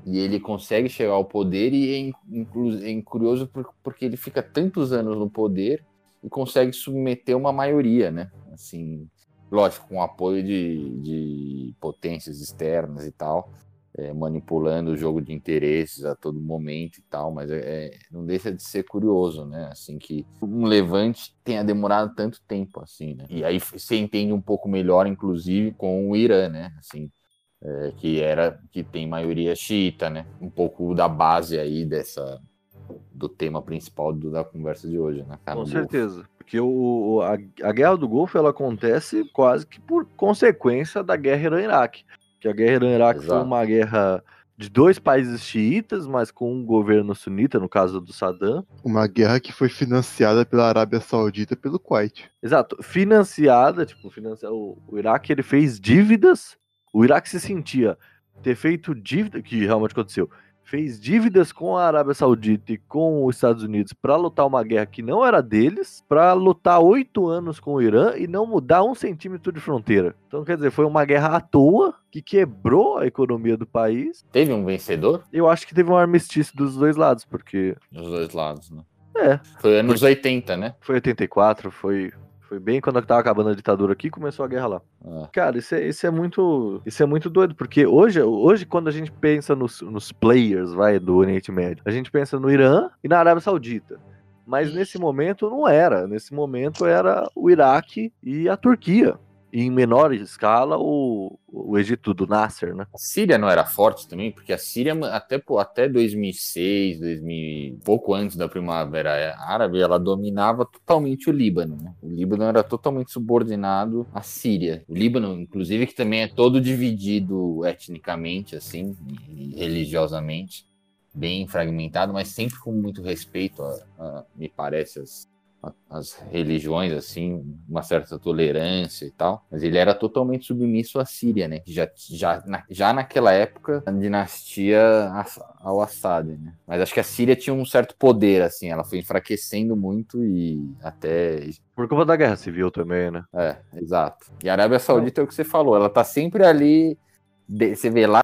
e ele consegue chegar ao poder e é, é curioso por- porque ele fica tantos anos no poder e consegue submeter uma maioria, né? Assim, lógico, com apoio de, de potências externas e tal, é, manipulando o jogo de interesses a todo momento e tal, mas é, é- não deixa de ser curioso, né? Assim, que um levante tenha demorado tanto tempo, assim, né? E aí você entende um pouco melhor, inclusive, com o Irã, né? Assim, é, que era, que tem maioria xiita, né? Um pouco da base aí dessa do tema principal do- da conversa de hoje, né? No Com Golfo. certeza. Porque o, a, a guerra do Golfo ela acontece quase que por consequência da guerra Irã-Iraque. Que a guerra Irã-Iraque foi Exato. uma guerra de dois países xiitas, mas com um governo sunita, no caso do Saddam. Uma guerra que foi financiada pela Arábia Saudita e pelo Kuwait. Exato, financiada, tipo, financia... o, o Iraque ele fez dívidas. O Iraque se sentia ter feito dívida, que realmente aconteceu, fez dívidas com a Arábia Saudita e com os Estados Unidos para lutar uma guerra que não era deles, para lutar oito anos com o Irã e não mudar um centímetro de fronteira. Então, quer dizer, foi uma guerra à toa que quebrou a economia do país. Teve um vencedor Eu acho que teve um armistício dos dois lados, porque dos dois lados, né? É. Foi anos 80, né? foi 84, foi, foi bem quando tava acabando a ditadura aqui, começou a guerra lá. É. Cara, isso é, isso é muito. Isso é muito doido, porque hoje, hoje quando a gente pensa nos, nos players, vai, do Oriente Médio, a gente pensa no Irã e na Arábia Saudita. Mas nesse momento não era. Nesse momento era o Iraque e a Turquia. Em menor escala, o, o Egito do Nasser, né? A Síria não era forte também, porque a Síria até, até 2006, 2000, pouco antes da Primavera Árabe, ela dominava totalmente o Líbano. Né? O Líbano era totalmente subordinado à Síria. O Líbano, inclusive, que também é todo dividido etnicamente, assim, religiosamente, bem fragmentado, mas sempre com muito respeito, a, a- me parece, as- as religiões, assim, uma certa tolerância e tal, mas ele era totalmente submisso à Síria, né? Já, já, na, já naquela época, a dinastia As- al-Assad, né? Mas acho que a Síria tinha um certo poder, assim, ela foi enfraquecendo muito e até Por conta da guerra civil também, né? é, exato. E a Arábia Saudita é o que você falou, ela tá sempre ali. de- você vê lá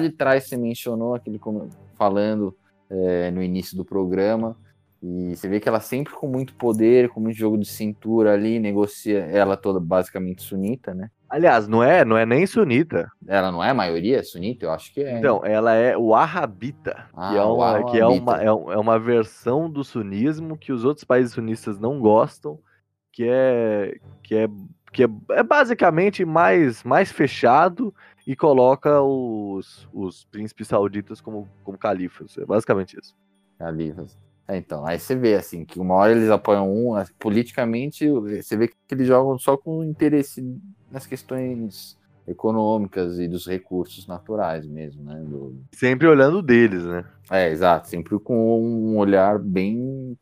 de trás, você mencionou aquele como- falando é, no início do programa. E você vê que ela sempre com muito poder, com muito jogo de cintura ali, negocia ela toda basicamente sunita, né? Aliás, não é, não é nem sunita. Ela não é a maioria sunita? Eu acho que é. Então, ela é o Arrabita, Ah, que, é uma, que é, uma, é, é uma versão do sunismo que os outros países sunistas não gostam, que é que é, que é, é basicamente mais, mais fechado e coloca os, os príncipes sauditas como, como califas. É basicamente isso. Califas. É, então, aí você vê assim, que uma hora eles apoiam um, assim, politicamente, você vê que eles jogam só com interesse nas questões econômicas e dos recursos naturais mesmo, né? do- Sempre olhando deles, né? É, exato, sempre com um olhar bem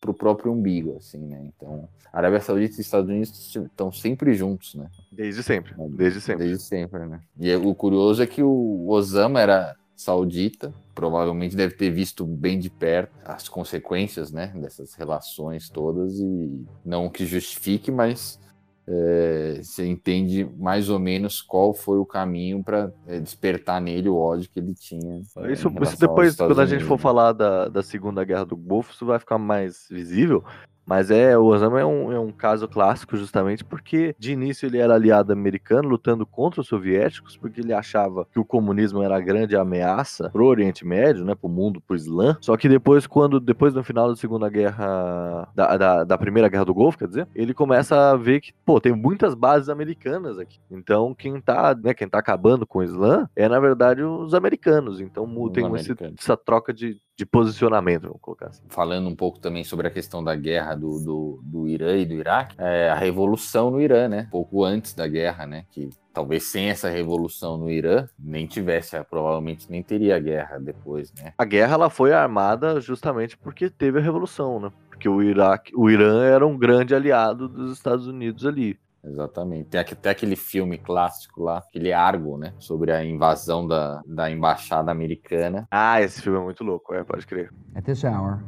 pro próprio umbigo, assim, né? Então, Arábia Saudita e Estados Unidos estão sempre juntos, né? Desde sempre. Desde sempre. Desde sempre, né? E o curioso é que o Osama era saudita, provavelmente deve ter visto bem de perto as consequências, né, dessas relações todas e não que justifique, mas é, você entende mais ou menos qual foi o caminho para despertar nele o ódio que ele tinha. é, Isso, em isso depois, quando a gente for falar da, da Segunda Guerra do Golfo, isso vai ficar mais visível. Mas é, o Osama é um, é um caso clássico justamente porque de início ele era aliado americano lutando contra os soviéticos, porque ele achava que o comunismo era a grande ameaça pro Oriente Médio, né, pro mundo, pro Islã. Só que depois, quando depois no final da Segunda Guerra, da, da, da Primeira Guerra do Golfo, quer dizer, ele começa a ver que, pô, tem muitas bases americanas aqui. Então quem tá, né, quem tá acabando com o Islã é na verdade os americanos. Então tem esse- americanos. essa troca de, de posicionamento, vamos colocar assim. falando um pouco também sobre a questão da guerra do, do, do Irã e do Iraque, é, a revolução no Irã, né? Pouco antes da guerra, né? Que talvez sem essa revolução no Irã nem tivesse, provavelmente nem teria guerra depois, né? A guerra ela foi armada justamente porque teve a revolução, né? Porque o Iraque, o Irã era um grande aliado dos Estados Unidos ali. Exatamente. Tem até aquele filme clássico lá, aquele Argo, né? Sobre a invasão da, da embaixada americana. Ah, esse filme é muito louco, é, pode crer. At this hour,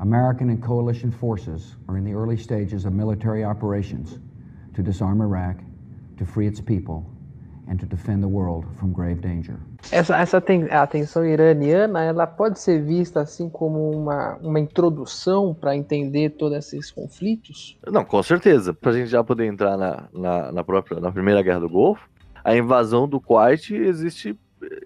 American and coalition forces are in the early stages of military operations to disarm Iraq, to free its people, and to defend the world from grave danger. Essa, essa ten- a tensão iraniana, ela pode ser vista assim como uma, uma introdução para entender todos esses conflitos? Não, com certeza. Pra gente já poder entrar na, na, na própria na Primeira Guerra do Golfo, a invasão do Kuwait existe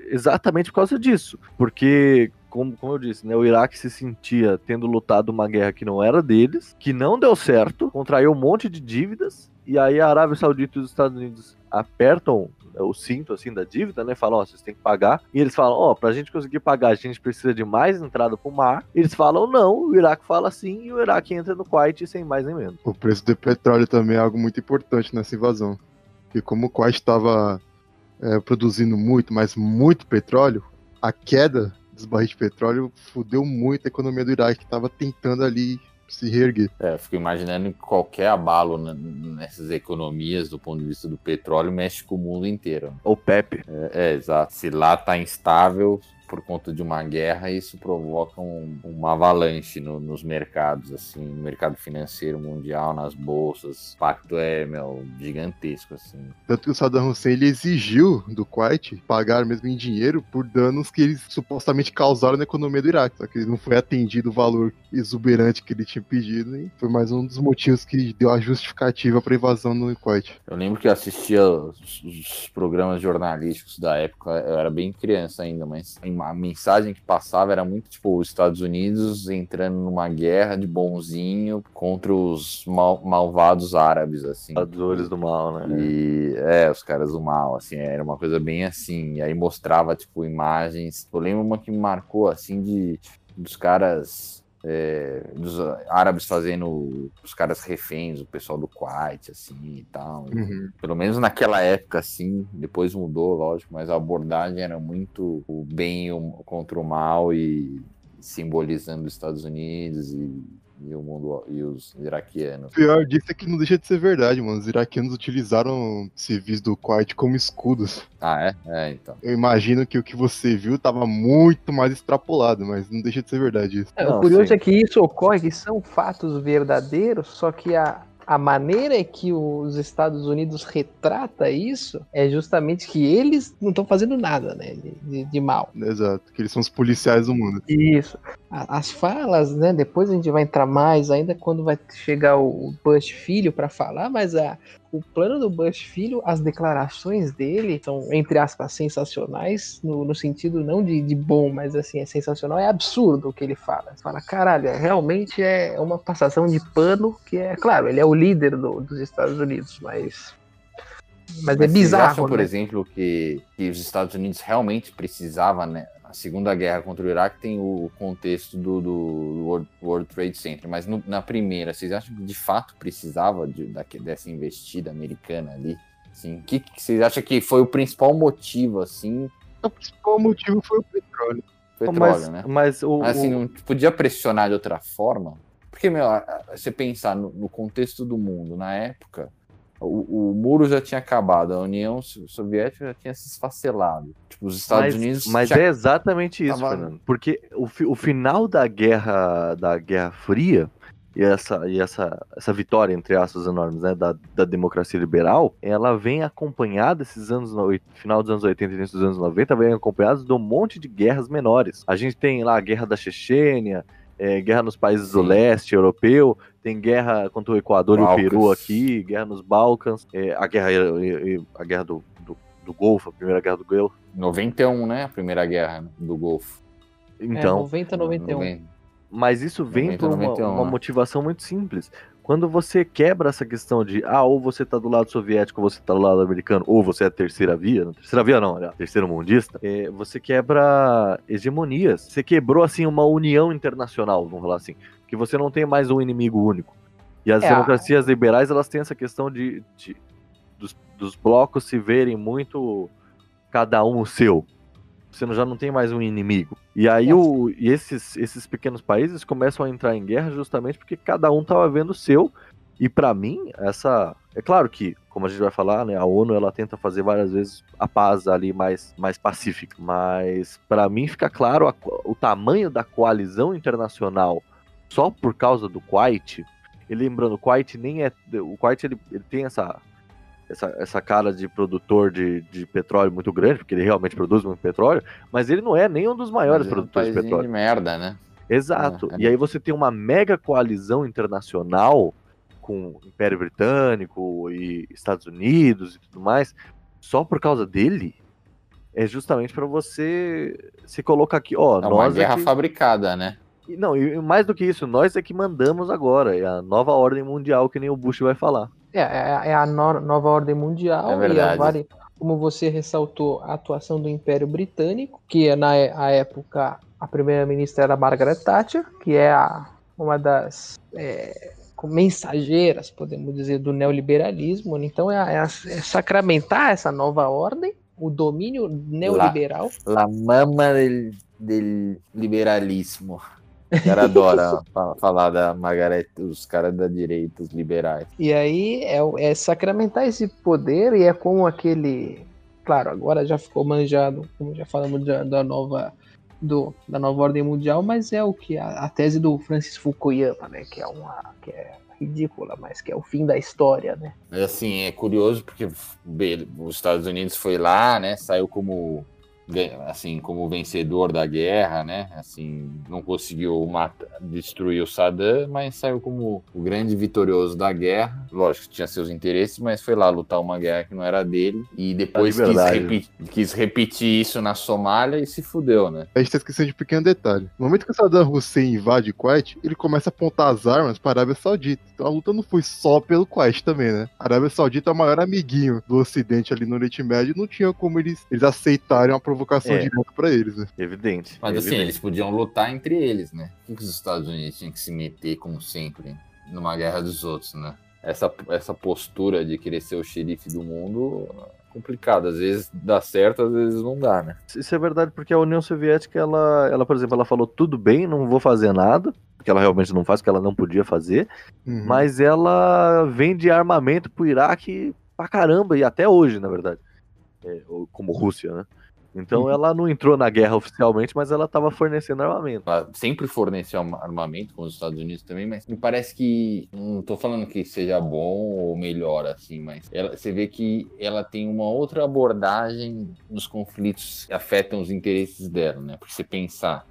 exatamente por causa disso. Porque, como, como eu disse, né, o Iraque se sentia tendo lutado uma guerra que não era deles, que não deu certo, contraiu um monte de dívidas, e aí a Arábia Saudita e os Estados Unidos apertam o cinto assim da dívida, né? Falam, ó, vocês têm que pagar. E eles falam, ó, pra gente conseguir pagar, a gente precisa de mais entrada pro mar. Eles falam não, o Iraque fala sim, e o Iraque entra no Kuwait sem mais nem menos. O preço do petróleo também é algo muito importante nessa invasão. Porque como o Kuwait estava é, produzindo muito, mas muito petróleo, a queda dos barris de petróleo fudeu muito a economia do Iraque, que estava tentando ali se reerguer. É, eu fico imaginando que qualquer abalo nessas economias do ponto de vista do petróleo mexe com o mundo inteiro. O Pepe. É, é, exato. Se lá tá instável por conta de uma guerra, isso provoca um- uma avalanche no- nos mercados, assim, no mercado financeiro mundial, nas bolsas. O impacto é, meu, gigantesco, assim. Tanto que o Saddam Hussein ele exigiu do Kuwait pagar mesmo em dinheiro por danos que eles supostamente causaram na economia do Iraque. Só que não foi atendido o valor exuberante que ele tinha pedido e foi mais um dos motivos que deu a justificativa para a invasão no Kuwait. Eu lembro que eu assistia os, os programas jornalísticos da época, eu era bem criança ainda, mas a mensagem que passava era muito tipo os Estados Unidos entrando numa guerra de bonzinho contra os mal- malvados árabes, assim. Adores do mal, né? E é, os caras do mal, assim, era uma coisa bem assim. E aí mostrava, tipo, imagens. Eu lembro uma que me marcou, assim, de dos caras. É, dos árabes fazendo os caras reféns, o pessoal do Kuwait, assim e tal. E pelo menos naquela época, assim, depois mudou, lógico, mas a abordagem era muito o bem contra o mal e simbolizando os Estados Unidos e e o mundo e os iraquianos. O pior disso é que não deixa de ser verdade, mano. Os iraquianos utilizaram civis do Kuwait como escudos. Ah, é? É, então. Eu imagino que o que você viu tava muito mais extrapolado, mas não deixa de ser verdade isso. É, Não, o curioso sim. é que isso ocorre, que são fatos verdadeiros, só que a, a maneira que os Estados Unidos retrata isso é justamente que eles não estão fazendo nada, né, de, de- mal. Exato, que eles são os policiais do mundo. Isso. As falas, né? Depois a gente vai entrar mais, ainda quando vai chegar o o Bush filho para falar, mas a, o plano do Bush filho, as declarações dele são, entre aspas, sensacionais, no, no sentido não de, de bom, mas assim, é sensacional, é absurdo o que ele fala. Você fala, caralho, é- realmente é uma passação de pano que é, claro, ele é o líder do- dos Estados Unidos, mas. Mas, é vocês bizarro, acham, por né? exemplo, que, que os Estados Unidos realmente precisavam, né? A Segunda Guerra contra o Iraque tem o contexto do, do World, World Trade Center, mas no- na primeira, vocês acham que de fato precisava de, daque- dessa investida americana ali? Assim, que, que vocês acham que foi o principal motivo, assim, O principal motivo foi o petróleo. petróleo, mas, né? mas o, Mas, assim, o- não podia pressionar de outra forma? Porque, meu, você pensar no, no contexto do mundo, na época, o, o muro já tinha acabado, a União So- Soviética já tinha se esfacelado. Tipo, os Estados mas, Unidos. mas já- é exatamente isso, tava- Fernando. Porque o, o final da guerra da Guerra Fria e essa, e essa, essa vitória, entre aspas, enormes, né, da, da democracia liberal, ela vem acompanhada esses anos, no- final dos anos 80 e início dos anos 90, vem acompanhada de um monte de guerras menores. A gente tem lá a guerra da Chechênia, é, guerra nos países do leste europeu, tem guerra contra o Equador e o Balcãs. Peru aqui, guerra nos Balcãs, é, a guerra, a guerra do, do, do Golfo, a primeira guerra do Golfo. 91, né? A primeira guerra do Golfo. é, Então, 90, 91. Noven- mas isso vem 90, por uma, 91, uma né? motivação muito simples. Quando você quebra essa questão de, ah, ou você tá do lado soviético, ou você tá do lado americano, ou você é a terceira via, não, terceira via não, olha, terceiro mundista, é, você quebra hegemonias. Você quebrou, assim, uma união internacional, vamos falar assim, que você não tem mais um inimigo único. E as É, democracias liberais, elas têm essa questão de, de- dos, dos blocos se verem muito cada um o seu. Você não- já não tem mais um inimigo. E aí o, e esses, esses pequenos países começam a entrar em guerra justamente porque cada um estava vendo o seu. E pra mim, essa. É claro que, como a gente vai falar, né, a ONU ela tenta fazer várias vezes a paz ali mais, mais pacífica. Mas pra mim fica claro a o tamanho da coalizão internacional só por causa do Kuwait. E lembrando, o Kuwait nem é. O Kuwait ele, ele tem essa, essa, essa cara de produtor de, de petróleo muito grande, porque ele realmente produz muito petróleo, mas ele não é nem um dos maiores Mas é um produtores de petróleo. de merda, né? Exato. É, é. E aí você tem uma mega coalizão internacional com o Império Britânico e Estados Unidos e tudo mais, só por causa dele. É justamente para você se colocar aqui, ó, É uma nós guerra aqui... fabricada, né? E Não, e mais do que isso, nós é que mandamos agora, é a nova ordem mundial que nem o Bush vai falar. É, é é a no- nova ordem mundial É e a verdade. vari- como você ressaltou, a atuação do Império Britânico, que é, na é- a época a primeira-ministra era Margaret Thatcher, que é a- uma das é, mensageiras, podemos dizer, do neoliberalismo. Então é, é é sacramentar essa nova ordem, o domínio neoliberal. La mama del, del liberalismo. O cara adora [laughs] fa- falar da Margaret, os caras da direita, os liberais. E aí é, é sacramentar esse poder e é como aquele. Claro, agora já ficou manjado, como já falamos da, da nova do, da nova ordem mundial, mas é o que a, a tese do Francis Fukuyama, né? Que é uma que é ridícula, mas que é o fim da história, né? É Assim, é curioso porque os Estados Unidos foi lá, né? Saiu como assim, como vencedor da guerra, né? Assim, não conseguiu matar, destruir o Saddam, mas saiu como o grande vitorioso da guerra. Lógico que tinha seus interesses, mas foi lá lutar uma guerra que não era dele e depois quis, liberdade. repi- quis repetir isso na Somália e se fudeu, né? A gente tá esquecendo de um pequeno detalhe. No momento que o Saddam Hussein invade Kuwait, ele começa a apontar as armas para a Arábia Saudita. Então a luta não foi só pelo Kuwait também, né? A Arábia Saudita é o maior amiguinho do Ocidente ali no Oriente Médio. Não tinha como eles, eles aceitarem uma provocação É. direta para eles, né? Evidente. Mas assim, evidente. eles podiam lutar entre eles, né? Por que, que os Estados Unidos tinham que se meter, como sempre, numa guerra dos outros, né? Essa, essa postura de querer ser o xerife do mundo é complicado. Às vezes dá certo, às vezes não dá, né? Isso é verdade porque a União Soviética, ela, ela, por exemplo, ela falou tudo bem, não vou fazer nada. que ela realmente não faz, que ela não podia fazer, Uhum. mas ela vende armamento pro Iraque pra caramba, e até hoje, na verdade. É, como Rússia, né? Então Uhum. ela não entrou na guerra oficialmente, mas ela tava fornecendo armamento. Ela sempre forneceu arma- armamento com os Estados Unidos também, mas me parece que não tô falando que seja bom ou melhor assim, mas ela- você vê que ela tem uma outra abordagem nos conflitos que afetam os interesses dela, né? Porque você pensar,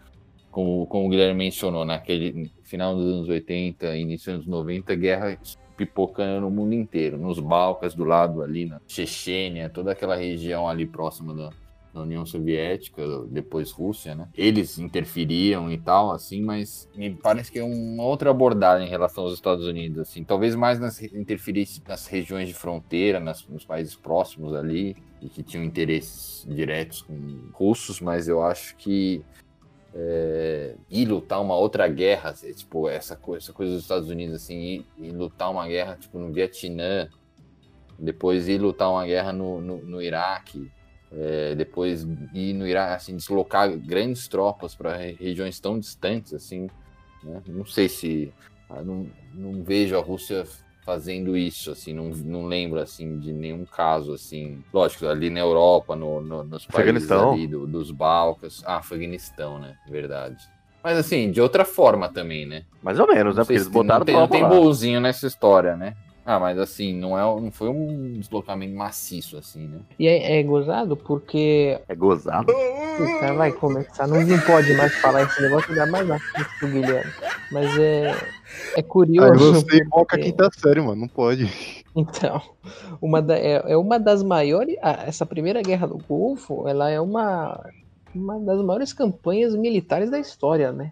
como, como o Guilherme mencionou, naquele final dos anos 80, início dos anos 90, guerra pipocando no mundo inteiro, nos Balcãs do lado ali, na Chechênia, toda aquela região ali próxima da, da União Soviética, depois Rússia, né? Eles interferiam e tal, assim, mas me parece que é uma outra abordagem em relação aos Estados Unidos, assim, talvez mais nas interferências nas regiões de fronteira, nas, nos países próximos ali, e que tinham interesses diretos com russos, mas eu acho que é, ir lutar uma outra guerra, assim, tipo, essa, co- essa coisa dos Estados Unidos, assim, ir lutar uma guerra, tipo, no Vietnã, depois ir lutar uma guerra no, no, no Iraque, é, depois ir no Iraque, assim, deslocar grandes tropas para regiões tão distantes, assim, né? Não sei se, ah, não, não vejo a Rússia fazendo isso, assim, não, não lembro, assim, de nenhum caso, assim, lógico, ali na Europa, no, no- nos países ali do- dos Balcãs, ah, Afeganistão, né, verdade. Mas assim, de outra forma também, né? Mais ou menos, né? Não Porque eles botaram não tem, não tem bolzinho nessa história, né? Ah, mas assim, não, é, não foi um deslocamento maciço, assim, né? E é, é gozado porque É gozado. o cara vai começar. Não, não pode mais falar esse negócio, ainda mais na frente do Guilherme. Mas é, é Aí curioso. você invoca a porque- quinta série, mano. Não pode. Então, uma da- é, é uma das maiores. ah, essa primeira guerra do Golfo, ela é uma, uma das maiores campanhas militares da história, né?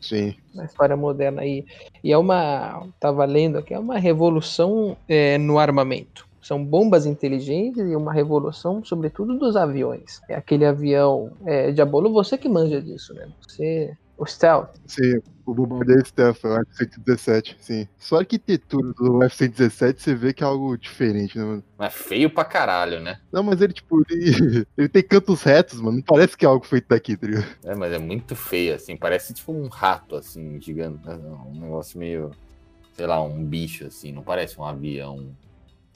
Sim. Na história moderna aí. E é uma. Tava lendo aqui, é uma revolução é, no armamento. São bombas inteligentes e uma revolução, sobretudo, dos aviões. É aquele avião. É, Diabolo, você que manja disso, né? Você. O Stealth. Sim, o bombardeiro Stealth, o F-117, sim. Só a arquitetura do F-117 você vê que é algo diferente, né, mano? Mas feio pra caralho, né? Não, mas ele, tipo, ele, [laughs] ele tem cantos retos, mano. Não parece que é algo feito daqui, tá ligado? É, mas é muito feio, assim, parece tipo um rato, assim, gigante. Um negócio meio, sei lá, um bicho, assim, não parece um avião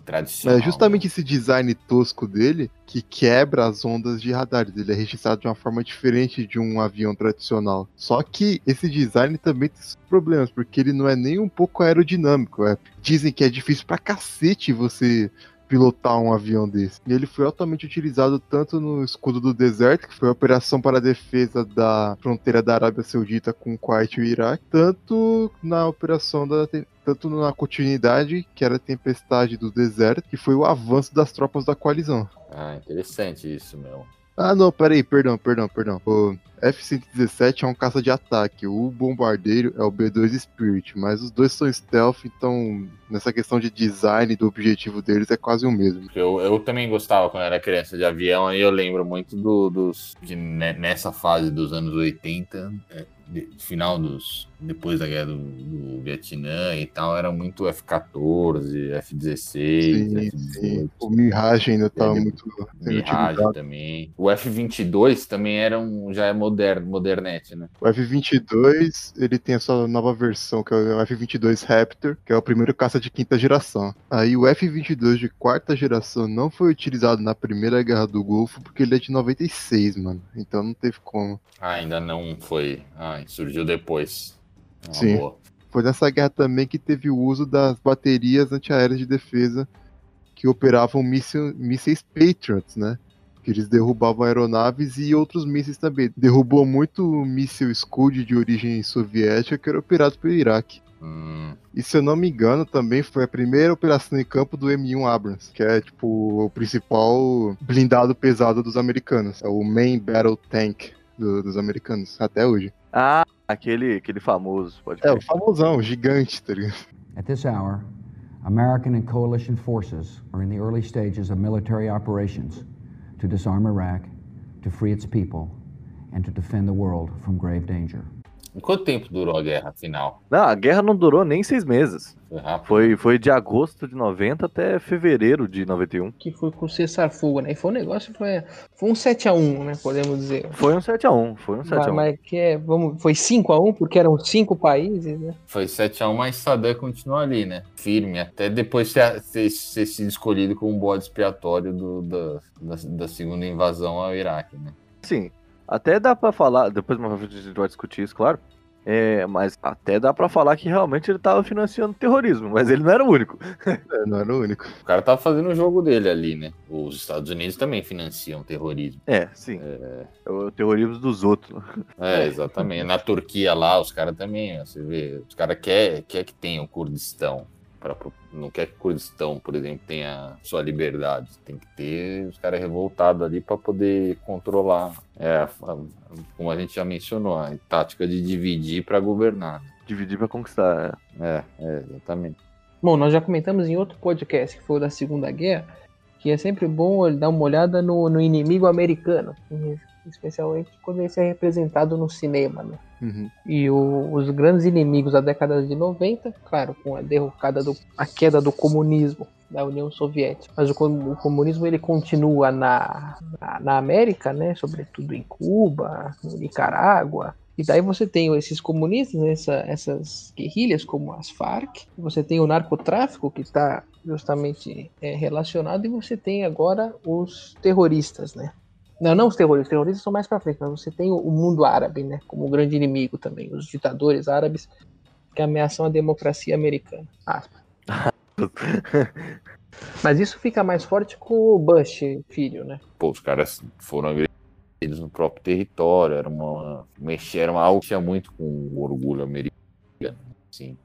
tradicional. É justamente esse design tosco dele que quebra as ondas de radares. Ele é registrado de uma forma diferente de um avião tradicional. Só que esse design também tem problemas, porque ele não é nem um pouco aerodinâmico. é. Dizem que é difícil pra cacete você pilotar um avião desse. E ele foi altamente utilizado tanto no Escudo do Deserto, que foi a operação para a defesa da fronteira da Arábia Saudita com o Kuwait e o Iraque, tanto na operação da tanto na continuidade, que era a Tempestade do Deserto, que foi o avanço das tropas da coalizão. Ah, interessante isso, meu. Ah, não, peraí, perdão, perdão, perdão. O F-117 é um caça de ataque, o bombardeiro é o B-2 Spirit, mas os dois são stealth, então nessa questão de design do objetivo deles é quase o mesmo. Eu, eu também gostava quando era criança de avião, aí eu lembro muito do- dos. de ne- nessa fase dos anos 80, é, de- final dos. Depois da guerra do, do Vietnã e tal, era muito F-14, F-16, Sim, F-18. sim. O Mirage ainda tava Ele- muito Mirage utilizado. também. O F-22 também era um, já é moderno, modernete, né? O F-22, ele tem a sua nova versão, que é o F-22 Raptor, que é o primeiro caça de quinta geração. Aí o F-22 de quarta geração não foi utilizado na primeira guerra do Golfo, porque ele é de 96, mano. Então não teve como. Ah, ainda não foi. Ah, surgiu depois. Uma Sim. boa. Foi nessa guerra também que teve o uso das baterias antiaéreas de defesa que operavam mísseis Patriots, né? Que eles derrubavam aeronaves e outros mísseis também. Derrubou muito míssil Scud de origem soviética que era operado pelo Iraque. Hum, E se eu não me engano, também foi a primeira operação em campo do M1 Abrams, que é tipo o principal blindado pesado dos americanos. É o main battle tank do- dos americanos, até hoje. Ah, aquele, aquele famoso, pode É, o famosão, o gigante, tá ligado? At this hour, American and coalition forces are in the early stages of military operations to disarm Iraq, to free its people, and to defend the world from grave danger. Quanto tempo durou a guerra final? Não, a guerra não durou nem seis meses. Foi. Foi, foi de agosto de 90 até fevereiro de 91. Que foi com o cessar-fogo, né? E foi um negócio, foi, foi um 7x1, né? Podemos dizer. Foi um 7x1, foi um Mas, 7x1. mas que é, vamos, foi 5x1, porque eram cinco países, né? Foi 7x1, mas Saddam continua ali, né? Firme, até depois ser, ser, ser sido escolhido como bode expiatório do, da, da, da segunda invasão ao Iraque, né? Sim, até dá pra falar, depois a gente vai discutir isso, claro. É, mas até dá pra falar que realmente ele tava financiando terrorismo, mas ele não era o único. É, não era o único. O cara tava fazendo o jogo dele ali, né? Os Estados Unidos também financiam terrorismo. É, sim. É o terrorismo dos outros. É, exatamente. Na Turquia lá, os caras também, ó, você vê, os caras querem quer que tenha o Kurdistão. Pra, não quer que o Kurdistão, por exemplo, tenha sua liberdade. Tem que ter os caras revoltados ali para poder controlar. É, a- como a gente já mencionou, a tática de dividir para governar. Dividir pra conquistar. É, é, exatamente. Bom, nós já comentamos em outro podcast, que foi o da Segunda Guerra, que é sempre bom dar uma olhada no, no inimigo americano, especialmente quando ele é representado no cinema, né? Uhum. E o- os grandes inimigos da década de 90, claro, com a derrocada do, a queda do comunismo da União Soviética. Mas o, o comunismo ele continua na, na, na América, né? Sobretudo em Cuba, no Nicarágua. E daí você tem esses comunistas, né, essa- essas guerrilhas como as Farc, você tem o narcotráfico que está justamente é, relacionado, e você tem agora os terroristas, né? Não, não os terroristas, os terroristas são mais pra frente, mas você tem o, mundo árabe, né? Como um grande inimigo também, os ditadores árabes que ameaçam a democracia americana. Aspas. [laughs] Mas isso fica mais forte com o Bush, filho, né? Pô, os caras foram agredidos no próprio território, era uma, mexer, era uma algo que tinha muito com o orgulho americano, assim,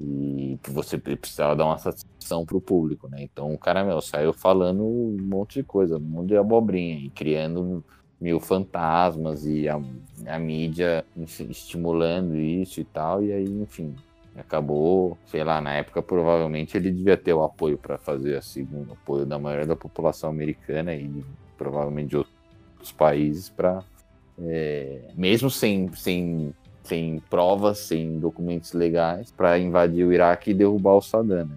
e você precisava dar uma satisfação pro público, né? Então o cara, meu, saiu falando um monte de coisa, um monte de abobrinha, e criando mil fantasmas, e a, a mídia estimulando isso e tal, e aí, enfim, acabou, sei lá, na época provavelmente ele devia ter o apoio para fazer assim, o apoio da maioria da população americana e provavelmente de outros países para mesmo sem, sem, sem provas, sem documentos legais, para invadir o Iraque e derrubar o Saddam. né?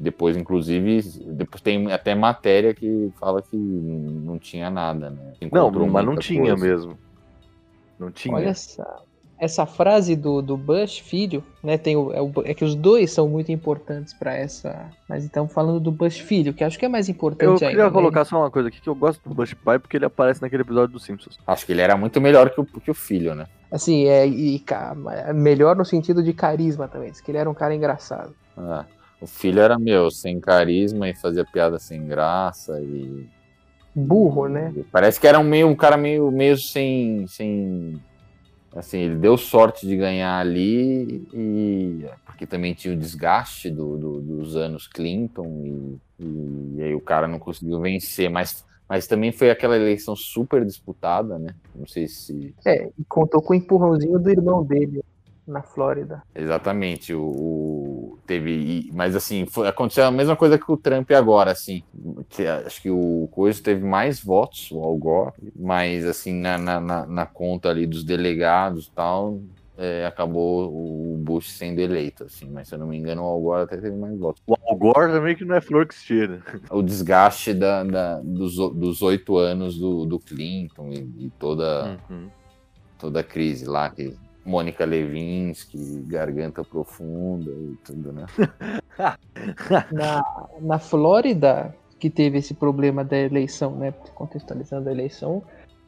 Depois, inclusive, depois tem até matéria que fala que não tinha nada, né? Não, Encontrou mas não tinha coisa. mesmo. Não tinha. Olha essa, essa frase do, do Bush, filho, né? Tem o, é, o- é que os dois são muito importantes para essa. Mas estamos falando do Bush filho, que acho que é mais importante Eu ainda. queria né? colocar só uma coisa aqui que eu gosto do Bush Pai porque ele aparece naquele episódio dos Simpsons. Acho que ele era muito melhor que o, que o filho, né? Assim, é, e, é melhor no sentido de carisma também. Diz que ele era um cara engraçado. Ah, o filho era meu, sem carisma e fazia piada sem graça e Burro, né? Parece que era um meio um cara meio meio sem sem assim, ele deu sorte de ganhar ali e porque também tinha o desgaste do, do- dos anos Clinton e, e aí o cara não conseguiu vencer, mas mas também foi aquela eleição super disputada, né? Não sei se É, e contou com o empurrãozinho do irmão dele na Flórida. Exatamente, o, o- teve, mas assim, foi, aconteceu a mesma coisa que o Trump agora, assim, que acho que o Coisa teve mais votos, o Al Gore, mas assim, na, na, na- na conta ali dos delegados e tal, é, acabou o Bush sendo eleito, assim, mas se eu não me engano o Al Gore até teve mais votos. O Al Gore também que não é flor que se tira. O desgaste da, da- dos oito anos do, do Clinton e, e toda, Uhum. toda a crise lá, que Mônica Levinsky, Garganta Profunda e tudo, né? [laughs] Na, na Flórida, que teve esse problema da eleição, né? Contextualizando a eleição,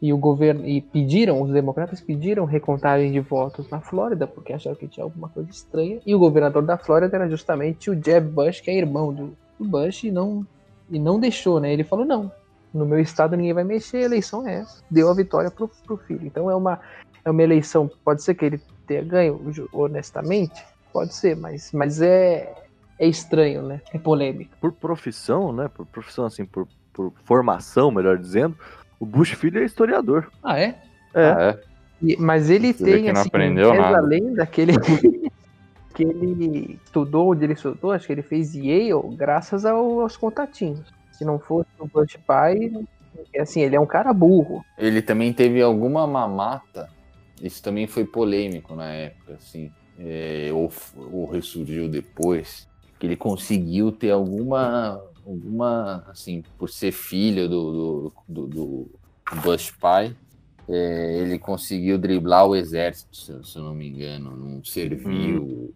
e o governo. E pediram, os democratas pediram recontagem de votos na Flórida, porque acharam que tinha alguma coisa estranha. E o governador da Flórida era justamente o Jeb Bush, que é irmão do, do Bush, e não, e não deixou, né? Ele falou, não. No meu estado ninguém vai mexer, a eleição é essa. Deu a vitória pro, pro filho. Então é uma, é uma eleição. Pode ser que ele tenha ganho honestamente, pode ser, mas, mas é, é estranho, né? É polêmico. Por profissão, né? Por profissão, assim, por, por formação, melhor dizendo, o Bush filho é historiador. Ah, é? É. Ah, é? E- mas ele Você tem, que não assim, aprendeu reza nada. a lenda que ele, [laughs] que ele estudou onde ele estudou, acho que ele fez Yale graças ao- aos contatinhos. Se não fosse o Bush pai, assim, ele é um cara burro. Ele também teve alguma mamata. isso também foi polêmico na época, assim, é, ou, ou ressurgiu depois, que ele conseguiu ter alguma, alguma, assim, por ser filho do, do, do, do Bush pai, é, ele conseguiu driblar o exército, se, eu não me engano, não serviu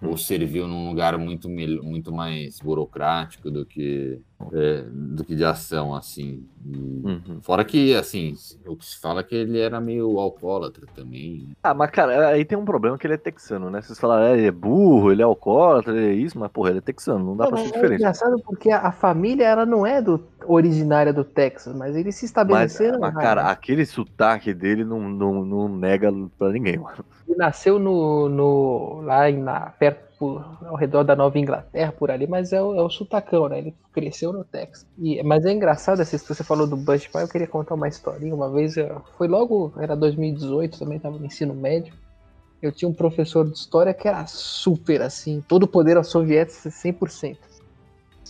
ou serviu num lugar muito, muito mais burocrático do que, é, do que de ação, assim. Uhum. Fora que, assim, o que se fala é que ele era meio alcoólatra também. Ah, mas cara, aí tem um problema que ele é texano, né? Vocês falaram, é, ele é burro, ele é alcoólatra, ele é isso, mas porra, ele é texano, não dá pra Não, ser é diferente. engraçado porque a, a família ela não é do originária do Texas, mas eles se Mas, estabeleceram mas, lá, cara, né? aquele sotaque dele não, não, não nega pra ninguém, mano. Ele nasceu no, no lá em, na, perto por- ao redor da Nova Inglaterra por ali, mas é o, é o sutacão, né? Ele cresceu no Texas. E, mas é engraçado essa história, você falou do Bush pai, eu queria contar uma historinha. Uma vez, eu- foi logo, era 2018, também tava no ensino médio. Eu tinha um professor de história que era super assim, todo o poder aos soviéticos 100%.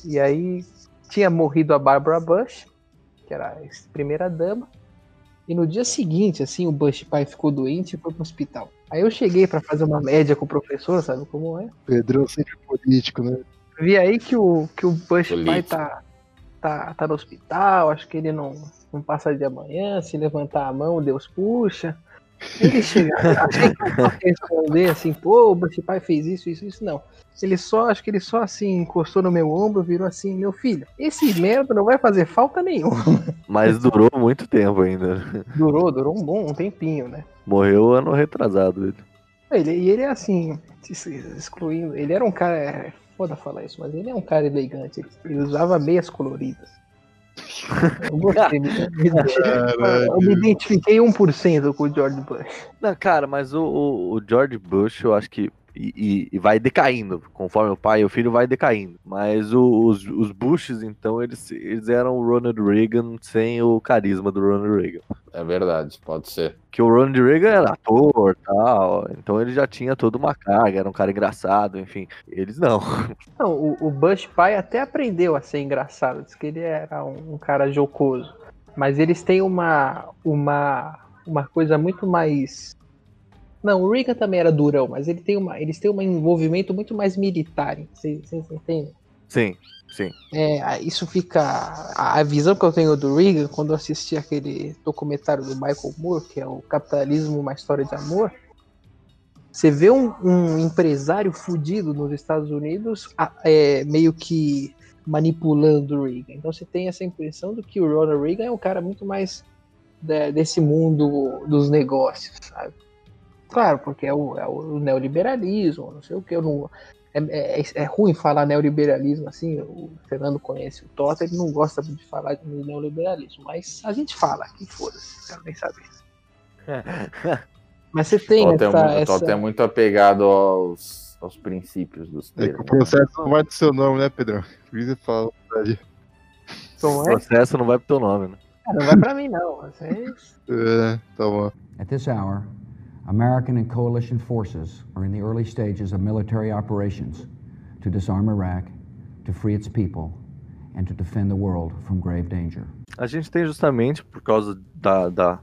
E aí tinha morrido a Barbara Bush, que era a primeira dama. E no dia seguinte, assim, o Bush pai ficou doente e foi pro hospital. Aí eu cheguei pra fazer uma média com o professor, sabe como é? Pedrão sempre político, né? Vi aí que o, que o Bush pai Político. tá, tá, tá no hospital, acho que ele não, não passa de amanhã, se levantar a mão, Deus puxa. Ele chega, achei que responder assim, pô, o Bush pai fez isso, isso, isso, não. Ele só, acho que ele só assim, encostou no meu ombro, virou assim, meu filho, esse merda não vai fazer falta nenhuma. [laughs] Mas durou muito tempo ainda. Durou, durou um bom um tempinho, né? Morreu ano retrasado ele. Ele, e ele é assim, excluindo. Ele era um cara. É foda falar isso, mas ele é um cara elegante. Ele, ele usava meias coloridas. Eu gostei, me, eu me identifiquei 1% com o George Bush. Não, cara, mas o, o- o George Bush, eu acho que. E, e- vai decaindo, conforme o pai e o filho vai decaindo. Mas o- os, os Bushes, então, eles, eles eram o Ronald Reagan sem o carisma do Ronald Reagan. É verdade, pode ser. Que o Ronald Reagan era ator tal, então ele já tinha toda uma carga, era um cara engraçado, enfim. Eles não. [laughs] Não, o, o Bush pai até aprendeu a ser engraçado. Diz que ele era um, um cara jocoso. Mas eles têm uma, uma, uma coisa muito mais. Não, o Reagan também era durão, mas ele tem uma, eles têm um envolvimento muito mais militar. Vocês entendem? Sim, sim. É, isso fica. A, visão que eu tenho do Reagan, quando eu assisti aquele documentário do Michael Moore, que é o Capitalismo, uma História de Amor, você vê um, um empresário fudido nos Estados Unidos é, meio que manipulando o Reagan. Então você tem essa impressão do que o Ronald Reagan é um cara muito mais de- desse mundo dos negócios, sabe? Claro, porque é o, é o neoliberalismo, não sei o que, eu não, é, é, é ruim falar neoliberalismo assim. O Fernando conhece o Tota, ele não gosta de falar de neoliberalismo, mas a gente fala, que foda-se, quero nem saber. Mas você tem Totem é, essa. muito, Totem é muito apegado aos, aos princípios dos É que o processo não vai do seu nome, né, Pedrão? Fala. verdade. Não, O é? processo não vai pro teu nome, né? Não vai pra mim, não. Vocês- [laughs] É, tá bom. At this hour, American and coalition forces are in the early stages of military operations to disarm Iraq, to free its people, and to defend the world from grave danger. A gente tem justamente por causa da, da,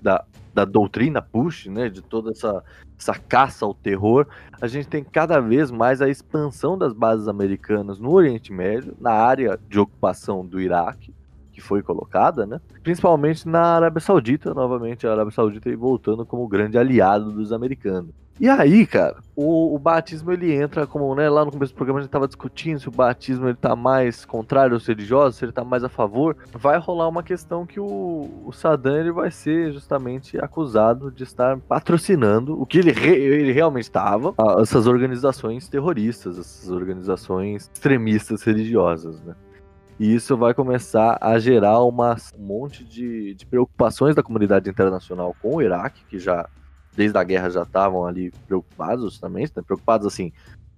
da, da doutrina Bush, né, de toda essa, essa caça ao terror, a gente tem cada vez mais a expansão das bases americanas no Oriente Médio, na área de ocupação do Iraque, que foi colocada, né, principalmente na Arábia Saudita, novamente a Arábia Saudita aí voltando como grande aliado dos americanos. E aí, cara, o, o batismo ele entra como, né, lá no começo do programa a gente tava discutindo se o batismo ele tá mais contrário aos religiosos, se ele tá mais a favor. Vai rolar uma questão que o, o Saddam ele vai ser justamente acusado de estar patrocinando o que ele, re- ele realmente estava, essas organizações terroristas, essas organizações extremistas religiosas, né? E isso vai começar a gerar uma, um monte de, de preocupações da comunidade internacional com o Iraque, que já desde a guerra já estavam ali preocupados justamente, né? preocupados assim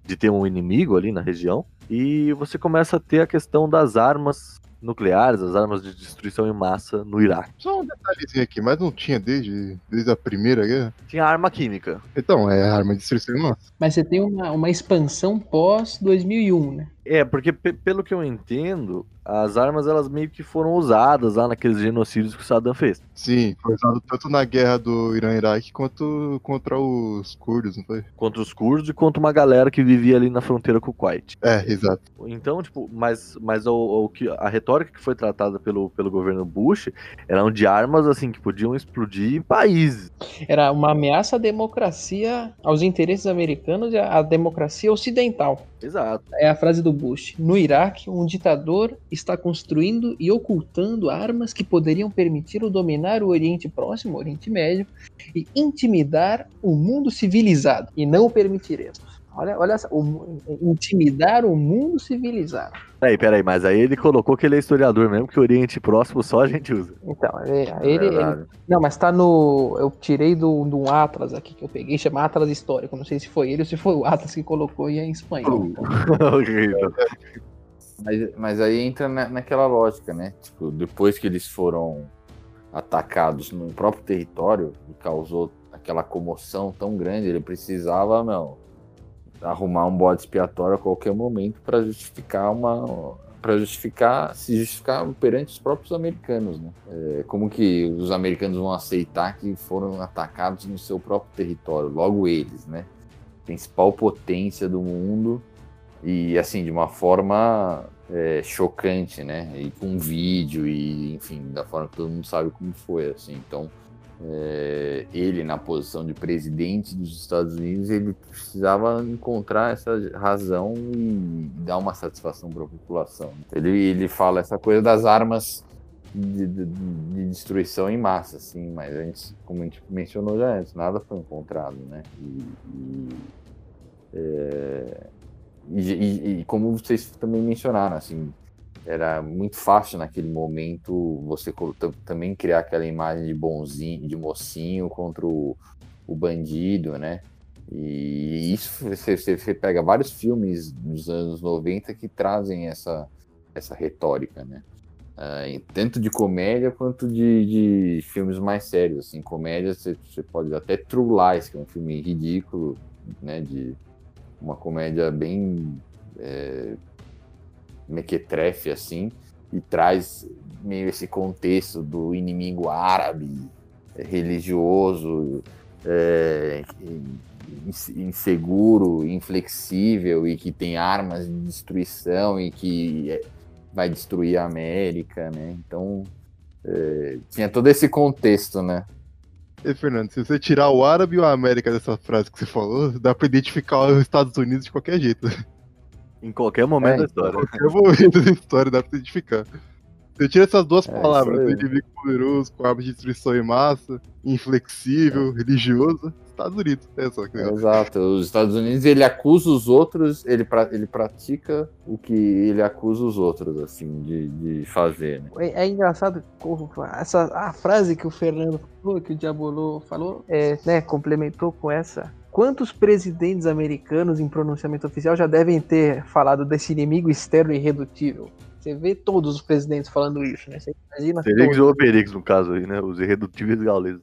de ter um inimigo ali na região. E você começa a ter a questão das armas nucleares, as armas de destruição em massa no Iraque. Só um detalhezinho aqui, mas não tinha desde, desde a primeira guerra? Tinha arma química. Então, é arma de destruição em massa. Mas você tem uma, uma expansão pós 2001, né? É, porque pe- pelo que eu entendo, as armas elas meio que foram usadas lá naqueles genocídios que o Saddam fez. Sim, foi usado tanto na guerra do Irã-Iraque quanto contra os curdos, não foi? Contra os curdos e contra uma galera que vivia ali na fronteira com o Kuwait. É, exato. Então, tipo, mas, mas o, o que, a retórica que foi tratada pelo, pelo governo Bush eram de armas, assim, que podiam explodir países. Era uma ameaça à democracia, aos interesses americanos e à à democracia ocidental. Exato. É a frase do Bush. No Iraque, um ditador está construindo e ocultando armas que poderiam permiti-lo dominar o Oriente Próximo, o Oriente Médio, e intimidar o mundo civilizado. E não o permitiremos. Olha, olha essa, o intimidar o mundo civilizado. Peraí, peraí, mas aí ele colocou que ele é historiador mesmo, que o Oriente Próximo só a gente usa. Então, ele, ele- ele- Verdade. Não, mas tá no. Eu tirei do, do Atlas aqui que eu peguei, chama Atlas Histórico. Não sei se foi ele ou se foi o Atlas que colocou e é em espanhol. [laughs] Horrível. Mas, mas aí entra na, naquela lógica, né? Tipo, depois que eles foram atacados no próprio território e causou aquela comoção tão grande, ele precisava, meu, arrumar um bode expiatório a qualquer momento para justificar uma para justificar se justificar perante os próprios americanos, né? É, como que os americanos vão aceitar que foram atacados no seu próprio território, logo eles, né? Principal potência do mundo e assim de uma forma é, chocante, né? E com vídeo e enfim da forma que todo mundo sabe como foi, assim. Então é, ele na posição de presidente dos Estados Unidos ele precisava encontrar essa razão e dar uma satisfação para a população. Ele ele fala essa coisa das armas de, de- de destruição em massa, assim, mas como a gente mencionou já antes, nada foi encontrado, né? E, e, é, e- e como vocês também mencionaram, assim, era muito fácil naquele momento você também criar aquela imagem de bonzinho, de mocinho contra o, o bandido, né? E isso você, você- pega vários filmes dos anos 90 que trazem essa, essa retórica, né? Em- tanto de comédia quanto de, de filmes mais sérios. Assim, comédia você, você pode até True Lies, que é um filme ridículo, né? De uma comédia bem é, mequetrefe, assim, e traz meio esse contexto do inimigo árabe, é, religioso, é, ins- inseguro, inflexível e que tem armas de destruição e que é, vai destruir a América, né? Então é, tinha todo esse contexto, né? E, Fernando, se você tirar o árabe e o América dessa frase que você falou, dá pra identificar os Estados Unidos de qualquer jeito. Em qualquer momento É, da história. qualquer momento da história dá pra identificar. Você tira essas duas É, palavras, aí. inimigo poderoso, com armas de destruição em massa, inflexível, religioso, Estados Unidos. É só que Exato. Os Estados Unidos ele acusa os outros, ele, pra, ele pratica o que ele acusa os outros, assim, de, de fazer. Né? É, é engraçado essa a frase que o Fernando falou, que o Diabolô falou, é, né, complementou com essa. Quantos presidentes americanos em pronunciamento oficial já devem ter falado desse inimigo externo irredutível? Você vê todos os presidentes falando isso, né? Você imagina todos. ou Obelix, no caso aí, né? Os irredutíveis gauleses.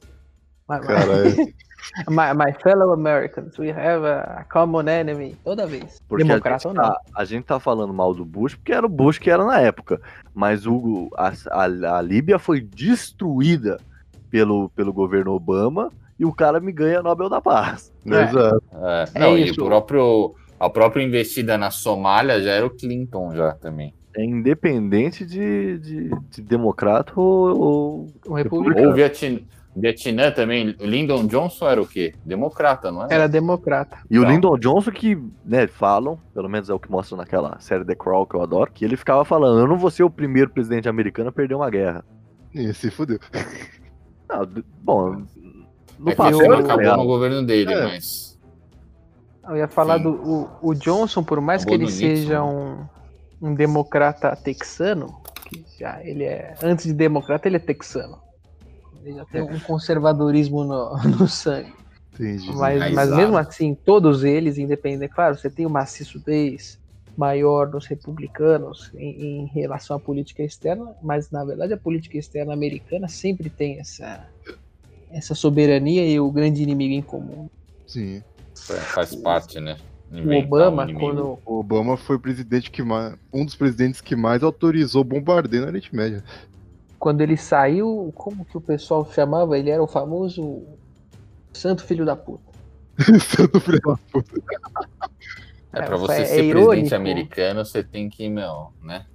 Cara, é, [laughs] my, my fellow Americans, we have a common enemy. Toda vez. Porque Democrata a ou gente, não. tá, a gente tá falando mal do Bush porque era o Bush que era na época. Mas o, a, a, a Líbia foi destruída pelo, pelo governo Obama e o cara me ganha Nobel da Paz. É. exato. É, É não, e isso. o próprio, a própria investida na Somália já era o Clinton já também. É independente de, de, de democrata ou, ou- republicano Ou o Vietnã, Vietnã também, Lyndon Johnson era o quê? Democrata, não é? era democrata. E o. Lyndon Johnson que, né, falam, pelo menos é o que mostra naquela série The Crown que eu adoro, que ele ficava falando, eu não vou ser o primeiro presidente americano a perder uma guerra. E se fudeu. Não, bom, no É que papel isso não ele acabou no governo dele, É. mas. Eu ia falar Sim. do o, o Johnson, por mais que Acabou ele no Nixon, seja um, um democrata texano, que já ele é antes de democrata ele é texano. Ele já tem um conservadorismo no, [laughs] no sangue. Entendi. Mas, mas Enraizado. mesmo assim, todos eles, independente, claro, você tem uma maciçudez maior dos republicanos em, em relação à política externa, mas na verdade a política externa americana sempre tem essa, essa soberania e o grande inimigo em comum. Sim. Faz parte, né? O Inventar Obama, um quando. O Obama foi o presidente que mais, um dos presidentes que mais autorizou bombardeio na Oriente Média. Quando ele saiu, como que o pessoal chamava? Ele era o famoso Santo Filho da Puta. [laughs] Santo filho da puta. É, É, pra foi- você é ser irônico. presidente americano, você tem que, meu, né?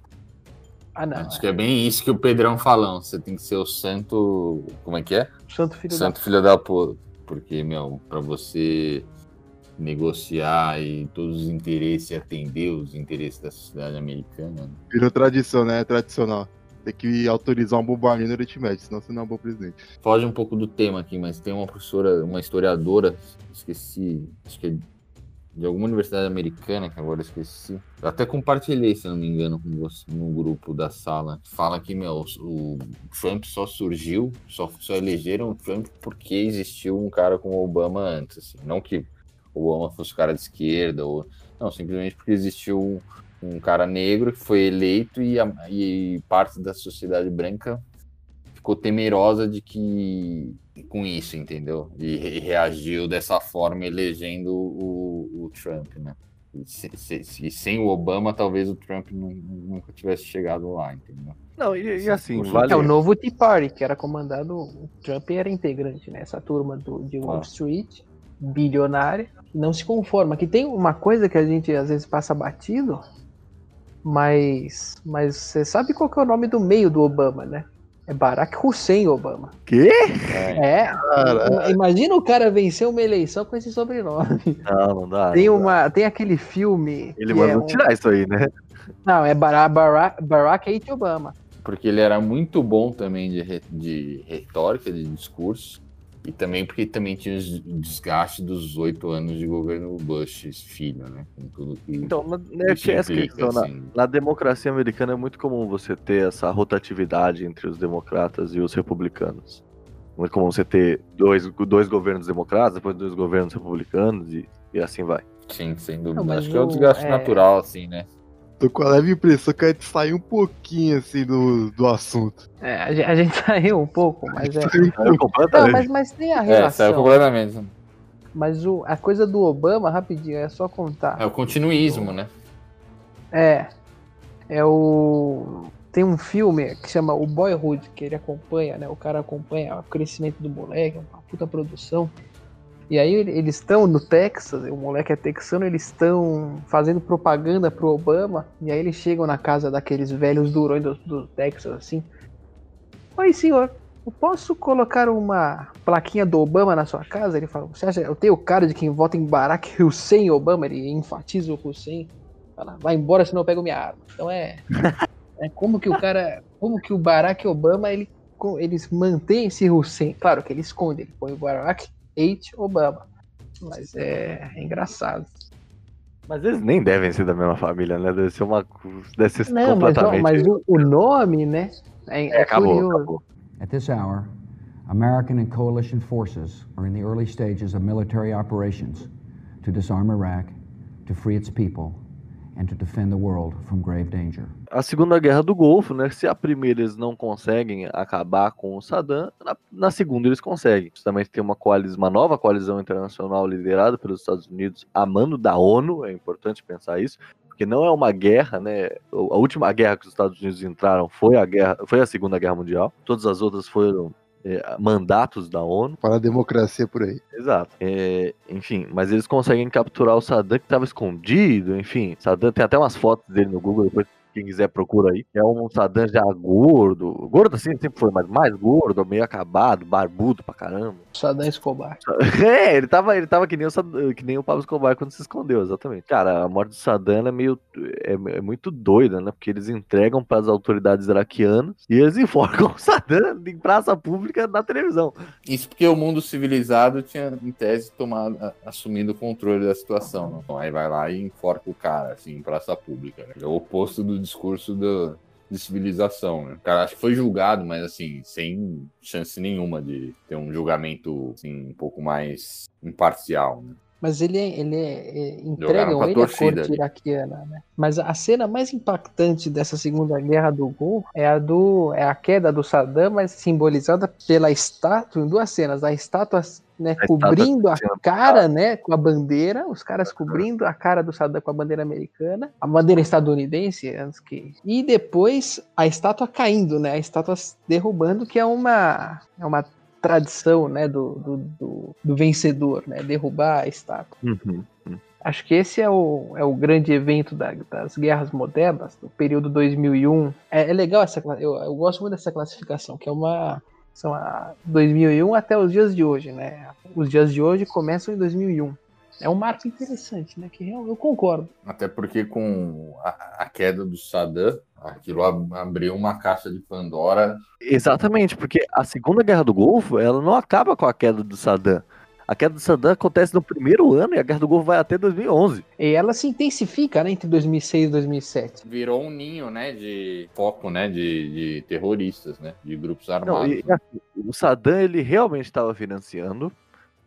Ah, não. Acho que é bem isso que o Pedrão falou. Você tem que ser o santo. Como é que é? Santo Filho santo filho da puta. Porque, meu, pra você negociar e todos os interesses e atender os interesses da sociedade americana, né? Virou tradição, né? É tradicional. Tem que autorizar um bombardeio no Oriente Médio, senão você não é um bom presidente. foge um pouco do tema aqui, mas tem uma professora, uma historiadora, esqueci, acho que é de alguma universidade americana, que agora eu esqueci. Eu até compartilhei, se não me engano, com você no grupo da sala. Fala que, meu, o Trump só surgiu, só, só elegeram o Trump porque existiu um cara como o Obama antes. Assim. Não que o Obama fosse um cara de esquerda, ou. Não, simplesmente porque existiu um, um cara negro que foi eleito e, a- e parte da sociedade branca ficou temerosa de que com isso, entendeu? E re- reagiu dessa forma, elegendo o, o Trump, né? E se- se- se- sem o Obama, talvez o Trump nu- nunca tivesse chegado lá, entendeu? Não, e, e Sim, assim, vale. É o novo Tea Party, que era comandado. O Trump era integrante nessa turma do, de Wall Ah. Street, bilionária, não se conforma. Que tem uma coisa que a gente às vezes passa batido, mas. Mas você sabe qual que é o nome do meio do Obama, né? É Barack Hussein Obama. Quê? É, É. Imagina o cara vencer uma eleição com esse sobrenome. Não, não dá. Tem, não dá. uma, tem aquele filme. Ele mandou é um- tirar isso aí, né? Não, é Barack, Barack, Barack H. Obama. porque ele era muito bom também de, re- de retórica, de discurso, e também porque também tinha os desgaste dos oito anos de governo Bush, filho, né? Com tudo que Então, na, que né, isso tinha essa questão. Na, assim. na democracia americana é muito comum você ter essa rotatividade entre os democratas e os republicanos. Muito comum você ter dois, dois governos democratas, depois dois governos republicanos e, e assim vai. Sim, sem dúvida. Não, Acho que é o o- desgaste é- natural, assim, né? Tô com a leve impressão que a gente saiu um pouquinho assim do, do assunto. É, a gente, a gente [laughs] saiu um pouco, mas é. Saiu um. Não, completamente. mas, mas tem a É, saiu relação. completamente. mas o, a coisa do Obama, rapidinho, é só contar. É o continuismo, né? É. É o. Tem um filme que chama O Boyhood, que ele acompanha, né? O cara acompanha o crescimento do moleque, uma puta produção. E aí ele- eles estão no Texas, o moleque é texano, eles estão fazendo propaganda pro Obama, e aí eles chegam na casa daqueles velhos durões do, do Texas, assim. Oi, senhor, eu posso colocar uma plaquinha do Obama na sua casa? Ele fala, você acha, eu tenho cara de quem vota em Barack Hussein Obama? Ele enfatiza o Hussein. Fala, vai embora senão eu pego minha arma. Então é, [laughs] é como que o cara, como que o Barack Obama, ele, eles mantêm esse Hussein. Claro que ele esconde, ele põe o Barack H. Obama. Mas é, é engraçado. Mas eles nem devem ser da mesma família, né? Deve ser uma. Deve ser Não, mas, completamente. mas o, o nome, né? É, É, é acabou, curioso. acabou. At this hour, American and coalition forces are in the early stages of military operations to disarm Iraq, to free its people, and to defend the world from grave danger. a Segunda Guerra do Golfo, né? Se a primeira eles não conseguem acabar com o Saddam, na, na segunda eles conseguem. Justamente tem uma coalizão, uma nova coalizão internacional liderada pelos Estados Unidos, a mando da ONU, é importante pensar isso, porque não é uma guerra, né? A última guerra que os Estados Unidos entraram foi a guerra, foi a Segunda Guerra Mundial. Todas as outras foram é, mandatos da ONU. Para a democracia por aí. Exato. É, enfim, mas eles conseguem capturar o Saddam que estava escondido, enfim. Saddam tem até umas fotos dele no Google, depois quem quiser procura aí. É um Saddam já gordo. Gordo assim sempre foi, mas mais gordo, meio acabado, barbudo pra caramba. Saddam Escobar. [laughs] É, ele tava, ele tava que, nem o, Sad- que nem o Pablo Escobar quando se escondeu, exatamente. Cara, a morte do Saddam é meio. É, é muito doida, né? Porque eles entregam para as autoridades iraquianas e eles [laughs] enforcam o Saddam em praça pública na televisão. Isso porque o mundo civilizado tinha, em tese, tomado, a- assumido o controle da situação. Né? Então, aí vai lá e enforca o cara, assim, em praça pública. né? É o oposto do discurso do, de civilização, né? O cara acho que foi julgado, mas assim, sem chance nenhuma de ter um julgamento assim, um pouco mais imparcial, né? Mas ele, é- ele é, é, entregam ele à corte iraquiana, né? Mas a cena mais impactante dessa Segunda Guerra do Golfo é a do é a queda do Saddam, mas simbolizada pela estátua em duas cenas. A estátua né, estátua cobrindo a cara, né, com a bandeira, os caras cobrindo a cara do Saddam com a bandeira americana, a bandeira estadunidense, antes que e depois a estátua caindo, né, a estátua derrubando, que é uma é uma tradição, né, do, do, do, do vencedor, né, derrubar a estátua. Uhum. Acho que esse é o, é o grande evento da- das guerras modernas, do período 2001. É, é legal essa eu, eu gosto muito dessa classificação, que é uma são a 2001 até os dias de hoje, né? Os dias de hoje começam em 2001. É um marco interessante, né? Que real- eu concordo. Até porque com a, a queda do Saddam, aquilo ab- abriu uma caixa de Pandora. Exatamente, porque a Segunda Guerra do Golfo, ela não acaba com a queda do Saddam. A queda do Saddam acontece no primeiro ano e a Guerra do Golfo vai até 2011. E ela se intensifica, né? Entre 2006 e 2007. Virou um ninho, né, de foco, né, de, de terroristas, né, de grupos Não, armados. e, e assim, o Saddam, ele realmente estava financiando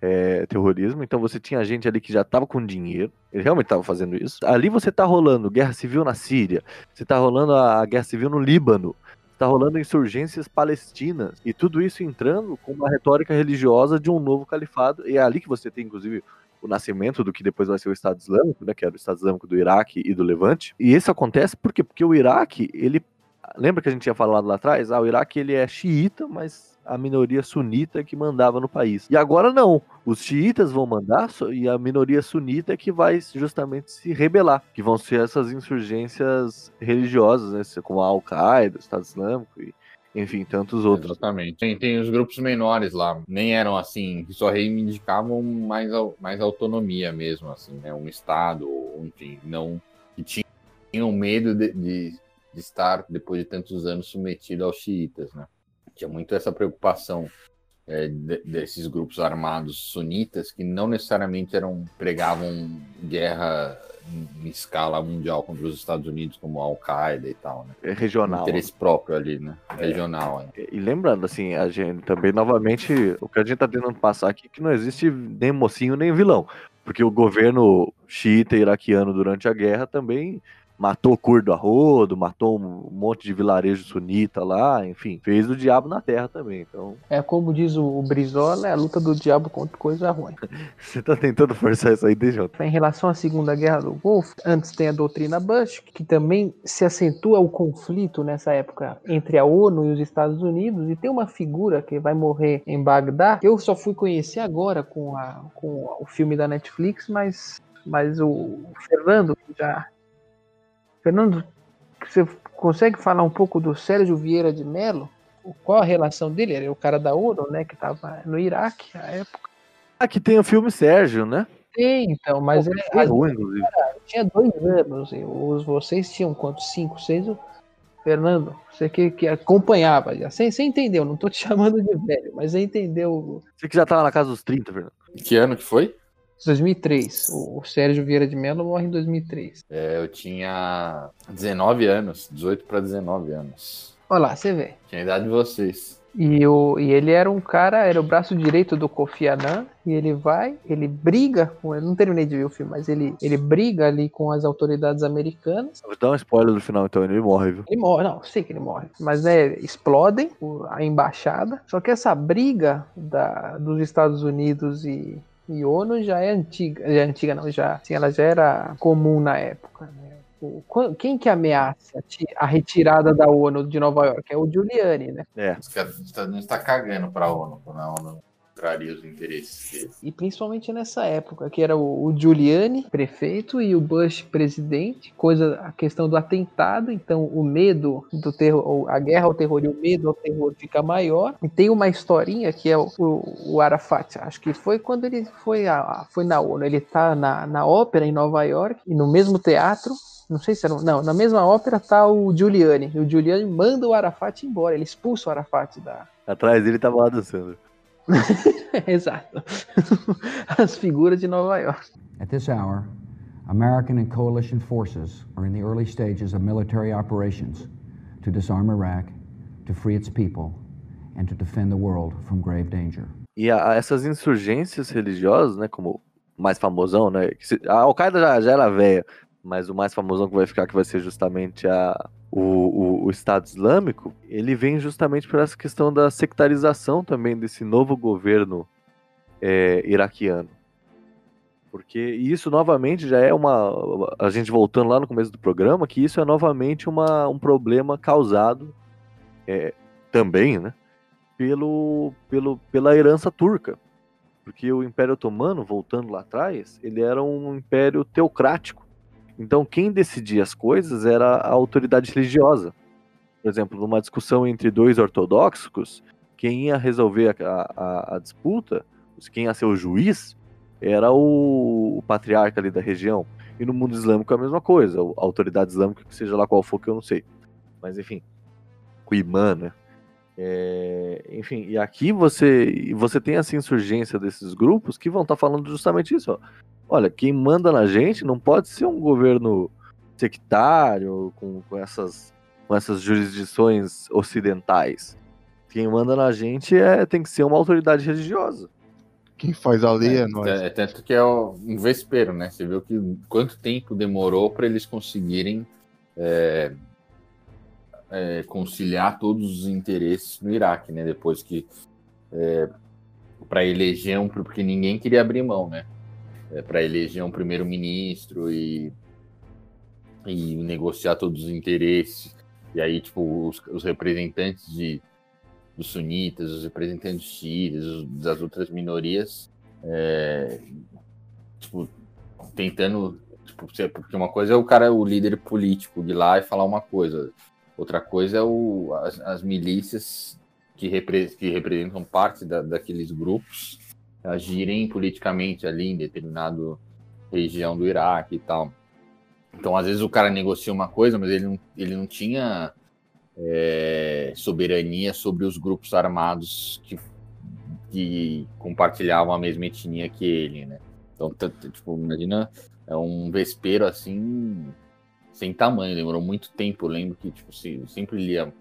é, terrorismo, então você tinha gente ali que já estava com dinheiro, ele realmente estava fazendo isso. Ali você tá rolando guerra civil na Síria, você tá rolando a, a guerra civil no Líbano, tá rolando insurgências palestinas, e tudo isso entrando com uma retórica religiosa de um novo califado, e é ali que você tem, inclusive, o nascimento do que depois vai ser o Estado Islâmico, né, que era o Estado Islâmico do Iraque e do Levante. E isso acontece por quê? Porque o Iraque, ele lembra que a gente tinha falado lá atrás? Ah, o Iraque ele é xiita, mas a minoria sunita que mandava no país. E agora não. Os xiitas vão mandar e a minoria sunita é que vai justamente se rebelar, que vão ser essas insurgências religiosas, né, como a Al-Qaeda, o Estado Islâmico e enfim, tantos outros. Exatamente. Tem, tem os grupos menores lá, nem eram assim, que só reivindicavam mais, mais autonomia mesmo, assim, né? Um Estado, enfim, não. que tinham medo de, de, de estar, depois de tantos anos, submetido aos xiitas, né? Tinha muito essa preocupação é, de- desses grupos armados sunitas que não necessariamente eram pregavam guerra em, em escala mundial contra os Estados Unidos, como a Al-Qaeda e tal, né? É regional. Interesse próprio ali, né? Regional, né? E lembrando, assim, a gente também, novamente, o que a gente tá tentando passar aqui é que não existe nem mocinho nem vilão. Porque o governo xiita iraquiano durante a guerra também matou curdo a rodo, matou um monte de vilarejo sunita lá, enfim, fez o diabo na terra também. Então, É como diz o, Brizola, é a luta do diabo contra coisa ruim. [laughs] você tá tentando forçar isso aí, DJ? Em relação à Segunda Guerra do Golfo, antes tem a doutrina Bush, que também se acentua o conflito nessa época entre a ONU e os Estados Unidos, e tem uma figura que vai morrer em Bagdá, que eu só fui conhecer agora com, a, com o filme da Netflix, mas, mas o Fernando que já. Fernando, você consegue falar um pouco do Sérgio Vieira de Mello? Qual a relação dele? Ele é o cara da ONU, né? Que estava no Iraque à época. Aqui tem o filme Sérgio, né? Tem, então, mas Pô, ele, foi ruim, inclusive. tinha dois anos. e os, vocês tinham quantos? Cinco, seis? O Fernando, você que, que acompanhava já. Você, você entendeu, não tô te [laughs] chamando de velho, mas você entendeu. Você que já tava na casa dos 30, Fernando. Que ano que foi? 2003. O, o Sérgio Vieira de Mello morre em 2003. É, eu tinha 19 anos, 18 para 19 anos. Olha lá, você vê. Tinha a idade de vocês. E, o, e ele era um cara, era o braço direito do Kofi Annan, e ele vai, ele briga, com, eu não terminei de ver o filme, mas ele, ele briga ali com as autoridades americanas, Vou dar um spoiler do final, então ele morre, viu? Ele morre, não, sei que ele morre. Mas né, explodem a embaixada. Só que essa briga da, dos Estados Unidos e, ONU já é antiga. Já é antiga, não, já. Assim, ela já era comum na época. né? Quem que ameaça a ti- a retirada da ONU de Nova York? É o Giuliani, né? É. Os Estados Unidos tá cagando pra ONU, quando a ONU traria os interesses deles. E principalmente nessa época, que era o, o Giuliani, prefeito, e o Bush, presidente. Coisa, a questão do atentado, então o medo do terror, ou a guerra ao terror e o medo ao terror fica maior. E tem uma historinha que é o, o, o Arafat, acho que foi quando ele foi, a, foi na ONU. Ele tá na, na ópera em Nova York, e no mesmo teatro. Não sei se era. Não, na mesma ópera tá o Giuliani. E o Giuliani manda o Arafat embora. Ele expulsa o Arafat da, Atrás dele tava lá dançando. [laughs] Exato. As figuras de Nova York. At this hour, American and coalition forces are in the early stages of military operations to disarm Iraq, to free its people, and to defend the world from grave danger. E a- essas insurgências religiosas, né, como o mais famosão, né, que se- a Al-Qaeda já, já era velha, mas o mais famosão que vai ficar, que vai ser justamente a, o, o, o Estado Islâmico, ele vem justamente por essa questão da sectarização também desse novo governo é, iraquiano. Porque isso novamente já é uma. A gente voltando lá no começo do programa, que isso é novamente uma, um problema causado é, também, né? Pelo, pelo, pela herança turca. Porque o Império Otomano, voltando lá atrás, ele era um império teocrático. Então quem decidia as coisas era a autoridade religiosa. Por exemplo, numa discussão entre dois ortodoxos, quem ia resolver a, a, a disputa, quem ia ser o juiz, era o, o, patriarca ali da região. E no mundo islâmico é a mesma coisa, a autoridade islâmica, seja lá qual for, que eu não sei. Mas enfim, o imã, né? É, enfim, e aqui você você tem essa insurgência desses grupos que vão estar tá falando justamente isso. Ó. Olha, quem manda na gente não pode ser um governo sectário, com, com, essas, com essas jurisdições ocidentais. Quem manda na gente é, tem que ser uma autoridade religiosa. Quem faz a lei é, é nós. É, tanto que é um vespeiro, né? Você viu que quanto tempo demorou para eles conseguirem é, é, conciliar todos os interesses no Iraque, né? Depois que é, para eleger um, porque ninguém queria abrir mão, né? É, para eleger um primeiro-ministro e, e negociar todos os interesses. E aí, tipo, os, os representantes de dos sunitas, os representantes xiitas, das outras minorias, é, tipo, tentando, tipo, porque uma coisa é o cara, o líder político de lá e falar uma coisa, outra coisa é o, as, as milícias que, repre, que representam parte da, daqueles grupos agirem politicamente ali em determinado região do Iraque e tal. Então, às vezes o cara negocia uma coisa, mas ele não, ele não tinha é, soberania sobre os grupos armados que, que compartilhavam a mesma etnia que ele, né? Então, tipo, imagina, é um vespeiro assim, sem tamanho, demorou muito tempo. Eu lembro que, tipo, sempre lia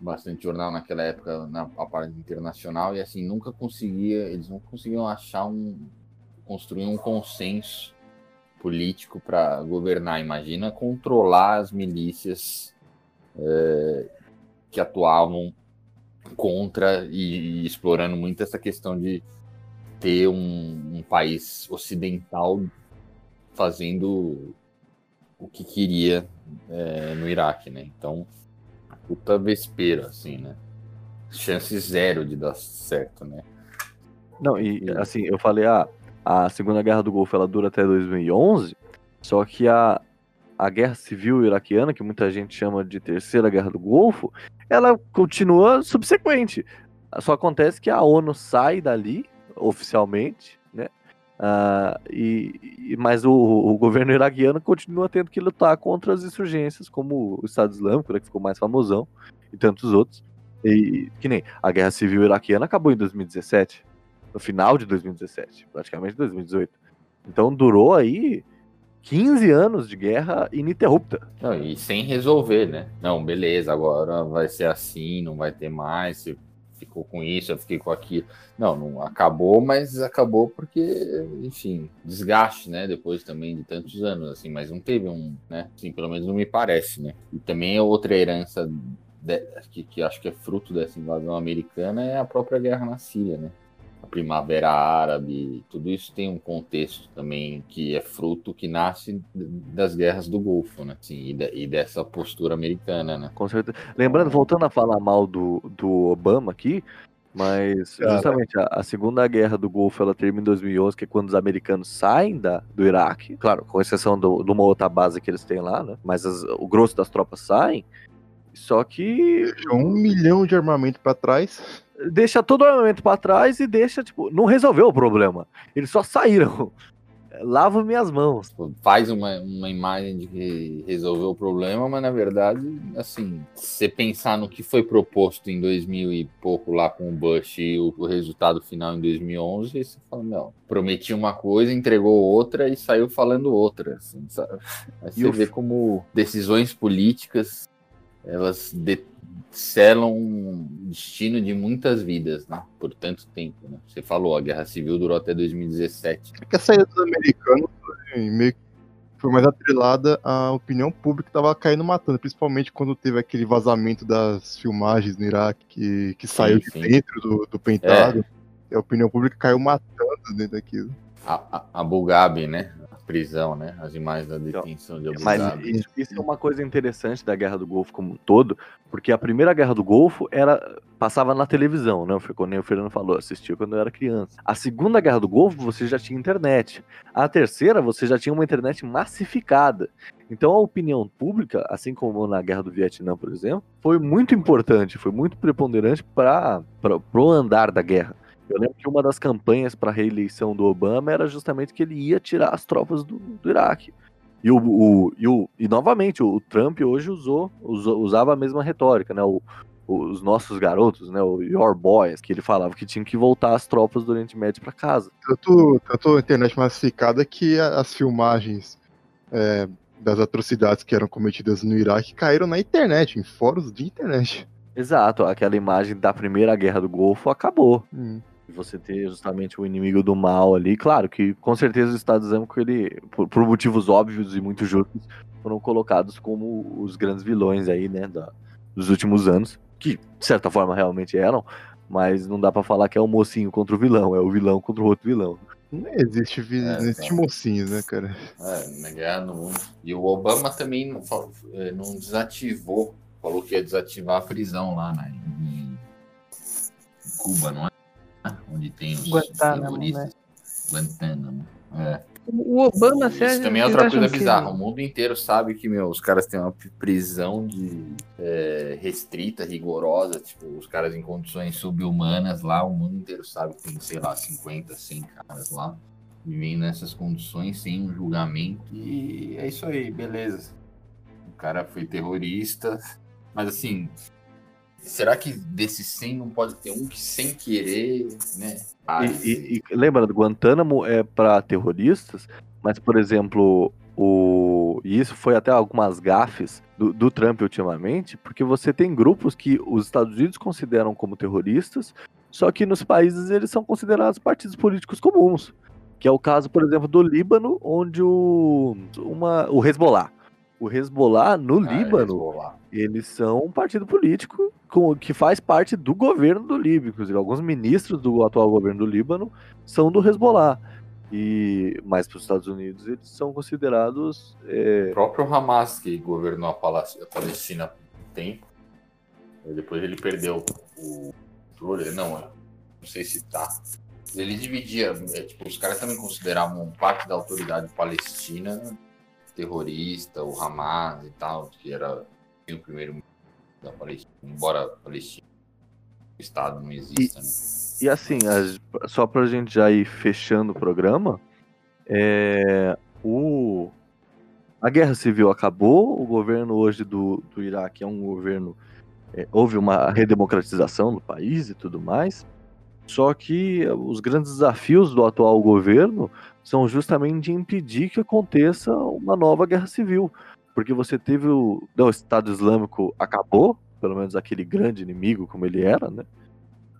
bastante jornal naquela época na parte internacional e assim nunca conseguia eles não conseguiam achar um construir um consenso político para governar imagina controlar as milícias é, que atuavam contra e, e, explorando muito essa questão de ter um, um, país ocidental fazendo o que queria é, no Iraque, né? Então, puta vespeira, assim, né? Chance zero de dar certo, né? Não, e assim, eu falei, ah, a Segunda Guerra do Golfo ela dura até 2011, só que a, a guerra civil iraquiana, que muita gente chama de terceira guerra do Golfo, ela continua subsequente. Só acontece que a ONU sai dali, oficialmente? Uh, e, mas o, o, governo iraquiano continua tendo que lutar contra as insurgências, como o Estado Islâmico, né, que ficou mais famosão, e tantos outros. E que nem a guerra civil iraquiana acabou em 2017, no final de 2017, praticamente 2018. Então durou aí 15 anos de guerra ininterrupta. Não, e sem resolver, né? Não, beleza, agora vai ser assim, não vai ter mais. Você ficou com isso, eu fiquei com aquilo. Não, não acabou, mas acabou porque, enfim, desgaste, né? Depois também de tantos anos, assim, mas não teve um, né? Assim, pelo menos não me parece, né? E também é outra herança de, que, que acho que é fruto dessa invasão americana é a própria guerra na Síria, né? A Primavera Árabe, tudo isso tem um contexto também que é fruto que nasce das guerras do Golfo, né? Assim, e, de, e dessa postura americana, né? Com certeza. Lembrando, voltando a falar mal do, do Obama aqui, mas justamente a, a, Segunda Guerra do Golfo ela termina em 2011, que é quando os americanos saem da, do Iraque, claro, com exceção do, de uma outra base que eles têm lá, né? Mas as, o grosso das tropas saem. Só que. Deixou um milhão de armamento para trás deixa todo o armamento para trás e deixa, tipo, não resolveu o problema. Eles só saíram. [laughs] Lavo minhas mãos. Faz uma, uma imagem de que resolveu o problema, mas na verdade, assim, se você pensar no que foi proposto em 2000 e pouco lá com o Bush e o, o resultado final em 2011, você fala, não, prometi uma coisa, entregou outra e saiu falando outra. Assim, sabe? Aí você vê como decisões políticas elas selam um destino de muitas vidas, né? Por tanto tempo, né? Você falou, a Guerra Civil durou até 2017. É que a saída dos americanos meio que foi mais atrelada à opinião pública que estava caindo matando, principalmente quando teve aquele vazamento das filmagens no Iraque que, que saiu sim, de dentro do, do Pentágono. E a opinião pública caiu matando dentro daquilo. A, a, Dhabi, né? Prisão, né? As imagens da detenção de Abu Mas isso, isso é uma coisa interessante da Guerra do Golfo como um todo, porque a primeira Guerra do Golfo era passava na televisão, né? Foi nem o Fernando falou, assistia quando eu era criança. A segunda Guerra do Golfo você já tinha internet. A terceira você já tinha uma internet massificada. Então a opinião pública, assim como na Guerra do Vietnã, por exemplo, foi muito importante, foi muito preponderante para o andar da guerra. Eu lembro que uma das campanhas para a reeleição do Obama era justamente que ele ia tirar as tropas do, do Iraque. E, o, o, e, o, e novamente, o Trump hoje usou, usou, usava a mesma retórica, né? O, os nossos garotos, né? O Your Boys, que ele falava que tinha que voltar as tropas do Oriente Médio para casa. Tanto, tanto a internet massificada que as filmagens é, das atrocidades que eram cometidas no Iraque caíram na internet, em fóruns de internet. Exato, aquela imagem da primeira guerra do Golfo acabou. Hum você ter justamente o inimigo do mal ali. Claro que com certeza o Estado Islâmico, ele, por, por, motivos óbvios e muito justos, foram colocados como os grandes vilões aí, né, da, dos últimos anos, que de certa forma realmente eram, mas não dá para falar que é o mocinho contra o vilão, é o vilão contra o outro vilão. Não existe, é, não existe mocinhos, né, cara? É, na mundo. E o Obama também não, é, não desativou, falou que ia desativar a prisão lá né, em Cuba, não é? Onde tem os Guantánamo, terroristas. Né? Guantánamo. É. O Obama Isso também é outra coisa bizarra. Que... O mundo inteiro sabe que meu, os caras têm uma prisão de é, restrita, rigorosa. Tipo, os caras em condições subhumanas lá. O mundo inteiro sabe que tem, sei lá, 50, 100 caras lá vivendo nessas condições sem um julgamento. E é isso aí, beleza. O cara foi terrorista. Mas assim, Será que desses 100 não pode ter um que sem querer, né? E, e, e, lembra, Guantánamo é para terroristas, mas, por exemplo, o... e isso foi até algumas gafes do, do, Trump ultimamente, porque você tem grupos que os Estados Unidos consideram como terroristas, só que nos países eles são considerados partidos políticos comuns. Que é o caso, por exemplo, do Líbano, onde o, uma, o Hezbollah. O Hezbollah no ah, Líbano, Hezbollah. eles são um partido político com, que faz parte do governo do Líbano. Inclusive, alguns ministros do atual governo do Líbano são do Hezbollah. E mais para os Estados Unidos, eles são considerados. É... O próprio Hamas, que governou a Palestina há tempo, depois ele perdeu o controle. Não, não sei se tá. Ele dividia. É, tipo, os caras também consideravam parte da autoridade palestina terrorista, o Hamas e tal, que era o primeiro da Palestina, embora a Palestina, o Estado não exista. E, né? e assim, só para a gente já ir fechando o programa, é, o, a guerra civil acabou, o governo hoje do, do Iraque é um governo. É, houve uma redemocratização do país e tudo mais. Só que os grandes desafios do atual governo são justamente impedir que aconteça uma nova guerra civil porque você teve o. Não, o Estado Islâmico acabou, pelo menos aquele grande inimigo como ele era, né?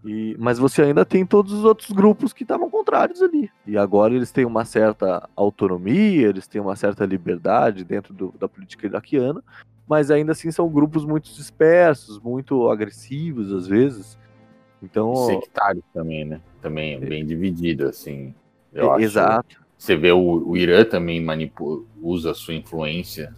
E, mas você ainda tem todos os outros grupos que estavam contrários ali. E agora eles têm uma certa autonomia, eles têm uma certa liberdade dentro do, da política iraquiana, mas ainda assim são grupos muito dispersos, muito agressivos às vezes. Então. Sectários também, né? Também é bem dividido, assim. Eu é, exato. Você vê o, o Irã também manipula, usa a sua influência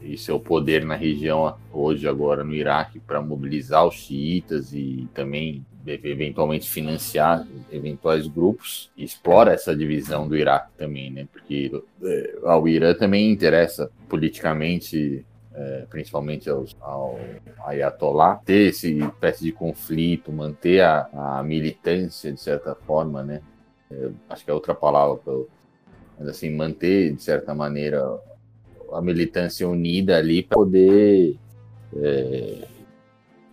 e seu poder na região hoje agora no Iraque para mobilizar os xiitas e também eventualmente financiar eventuais grupos explora essa divisão do Iraque também, né? Porque é, ao Irã também interessa politicamente é, principalmente aos, ao Ayatollah, ter esse espécie de conflito, manter a, a militância de certa forma, né? É, acho que é outra palavra, mas assim, manter de certa maneira a militância unida ali para poder é,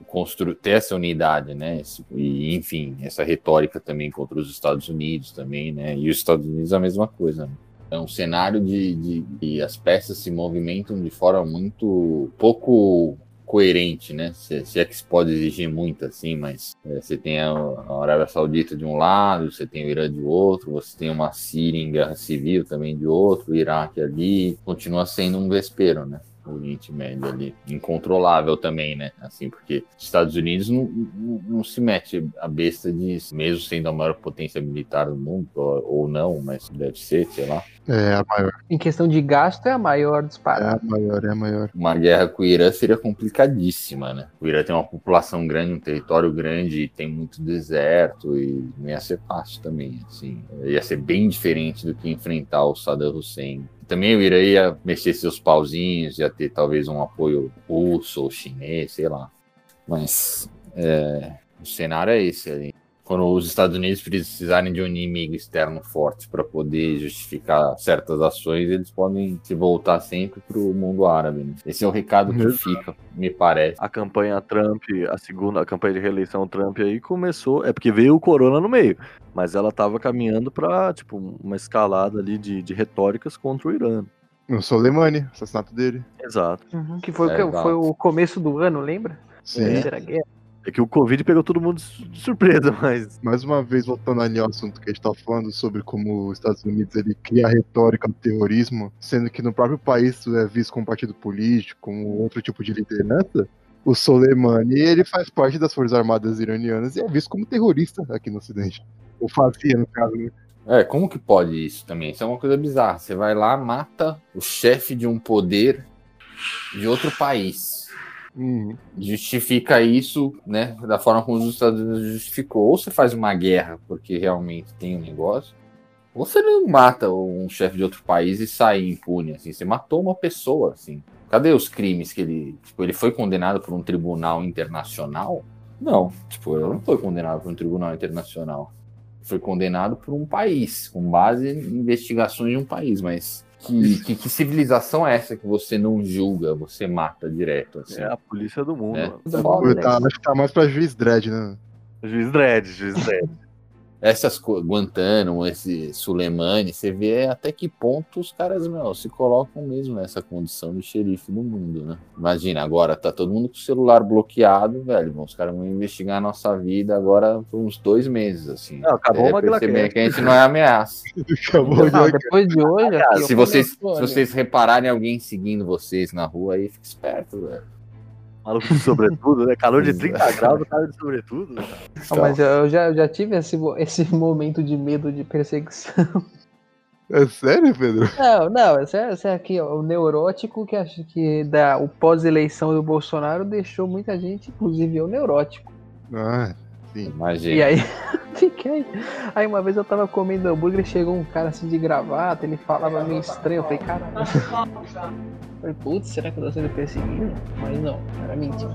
construir, ter essa unidade, né? E, enfim, essa retórica também contra os Estados Unidos também, né? E os Estados Unidos a mesma coisa. Né? É um cenário de, de, de as peças se movimentam de forma muito pouco coerente, né? Se, se, é que se pode exigir muito assim, mas é, você tem a, Arábia Saudita de um lado, você tem o Irã de outro, você tem uma Síria em guerra civil também de outro, o Iraque ali, continua sendo um vespeiro, né? O Oriente Médio ali. Incontrolável também, né? Assim, porque os Estados Unidos não, não, não se mete a besta disso, mesmo sendo a maior potência militar do mundo, ou, ou não, mas deve ser, sei lá. É a maior, Em questão de gasto, é a maior é disparada. a maior, é a maior. Uma guerra com o Irã seria complicadíssima, né? O Irã tem uma população grande, um território grande, tem muito deserto e não ia ser fácil também, assim. Ia ser bem diferente do que enfrentar o Saddam Hussein. Também o Irã ia mexer seus pauzinhos, ia ter talvez um apoio russo ou chinês, sei lá. Mas é, o cenário é esse ali. Quando os Estados Unidos precisarem de um inimigo externo forte para poder justificar certas ações, eles podem se voltar sempre para o mundo árabe. né? Esse é o recado que Exato. fica, me parece. A campanha Trump, a segunda, a campanha de reeleição Trump aí começou, é porque veio o corona no meio, mas ela tava caminhando pra, tipo, uma escalada ali de, de retóricas contra o Irã. O Soleimani, assassinato dele. Exato. Uhum, Que foi, o É, que- exato. foi o começo do ano, lembra? Sim. Terceira guerra. É que o Covid pegou todo mundo de surpresa, [laughs] mas Mais uma vez, voltando ali ao assunto que a gente tá falando sobre como os Estados Unidos ele cria a retórica do terrorismo, sendo que no próprio país isso é visto como partido político, como outro tipo de liderança. O Soleimani, ele faz parte das Forças Armadas iranianas e é visto como terrorista aqui no Ocidente. Ou fazia, no caso, né? É, como que pode isso também? Isso é uma coisa bizarra. Você vai lá, mata o chefe de um poder de outro país. Uhum. Justifica isso, né, da forma como os Estados Unidos justificou. Ou você faz uma guerra porque realmente tem um negócio, ou você não mata um chefe de outro país e sai impune, assim. Você matou uma pessoa, assim. Cadê os crimes que ele... Tipo, ele foi condenado por um tribunal internacional? Não. Tipo, ele não foi condenado por um tribunal internacional foi condenado por um país, com base em investigações de um país, mas que, que, que civilização é essa que você não julga, você mata direto, assim? é a polícia do mundo. É. mano. Foda, Eu tá- acho que tá mais pra juiz dread, né? Juiz Dredd, Juiz Dredd. Essas Guantánamo, esse Suleimani, você vê até que ponto os caras, meu, se colocam mesmo nessa condição de xerife do mundo, né? Imagina, agora tá todo mundo com o celular bloqueado, velho, os caras vão investigar a nossa vida agora por uns dois meses, assim. Não, acabou perceber Cast. que a gente não é ameaça. [laughs] Acabou de Não, depois de hoje, aqui, Se eu vocês, se vocês repararem alguém seguindo vocês na rua aí, fica esperto, velho. Maluco de sobretudo, né? Calor de 30 graus, o cara de sobretudo. Ah, mas eu já, eu já tive esse, esse momento de medo de perseguição. É sério, Pedro? Não, não, esse, é- esse é aqui, ó, o neurótico que acho que da, o pós-eleição do Bolsonaro deixou muita gente, inclusive eu, neurótico. Ah, sim. Imagina. E aí, [laughs] fiquei. Aí uma vez eu tava comendo hambúrguer e chegou um cara assim de gravata, ele falava meio estranho. Eu falei, caralho. [laughs] Falei, putz, será que eu tô sendo perseguido? Mas não, era mentira.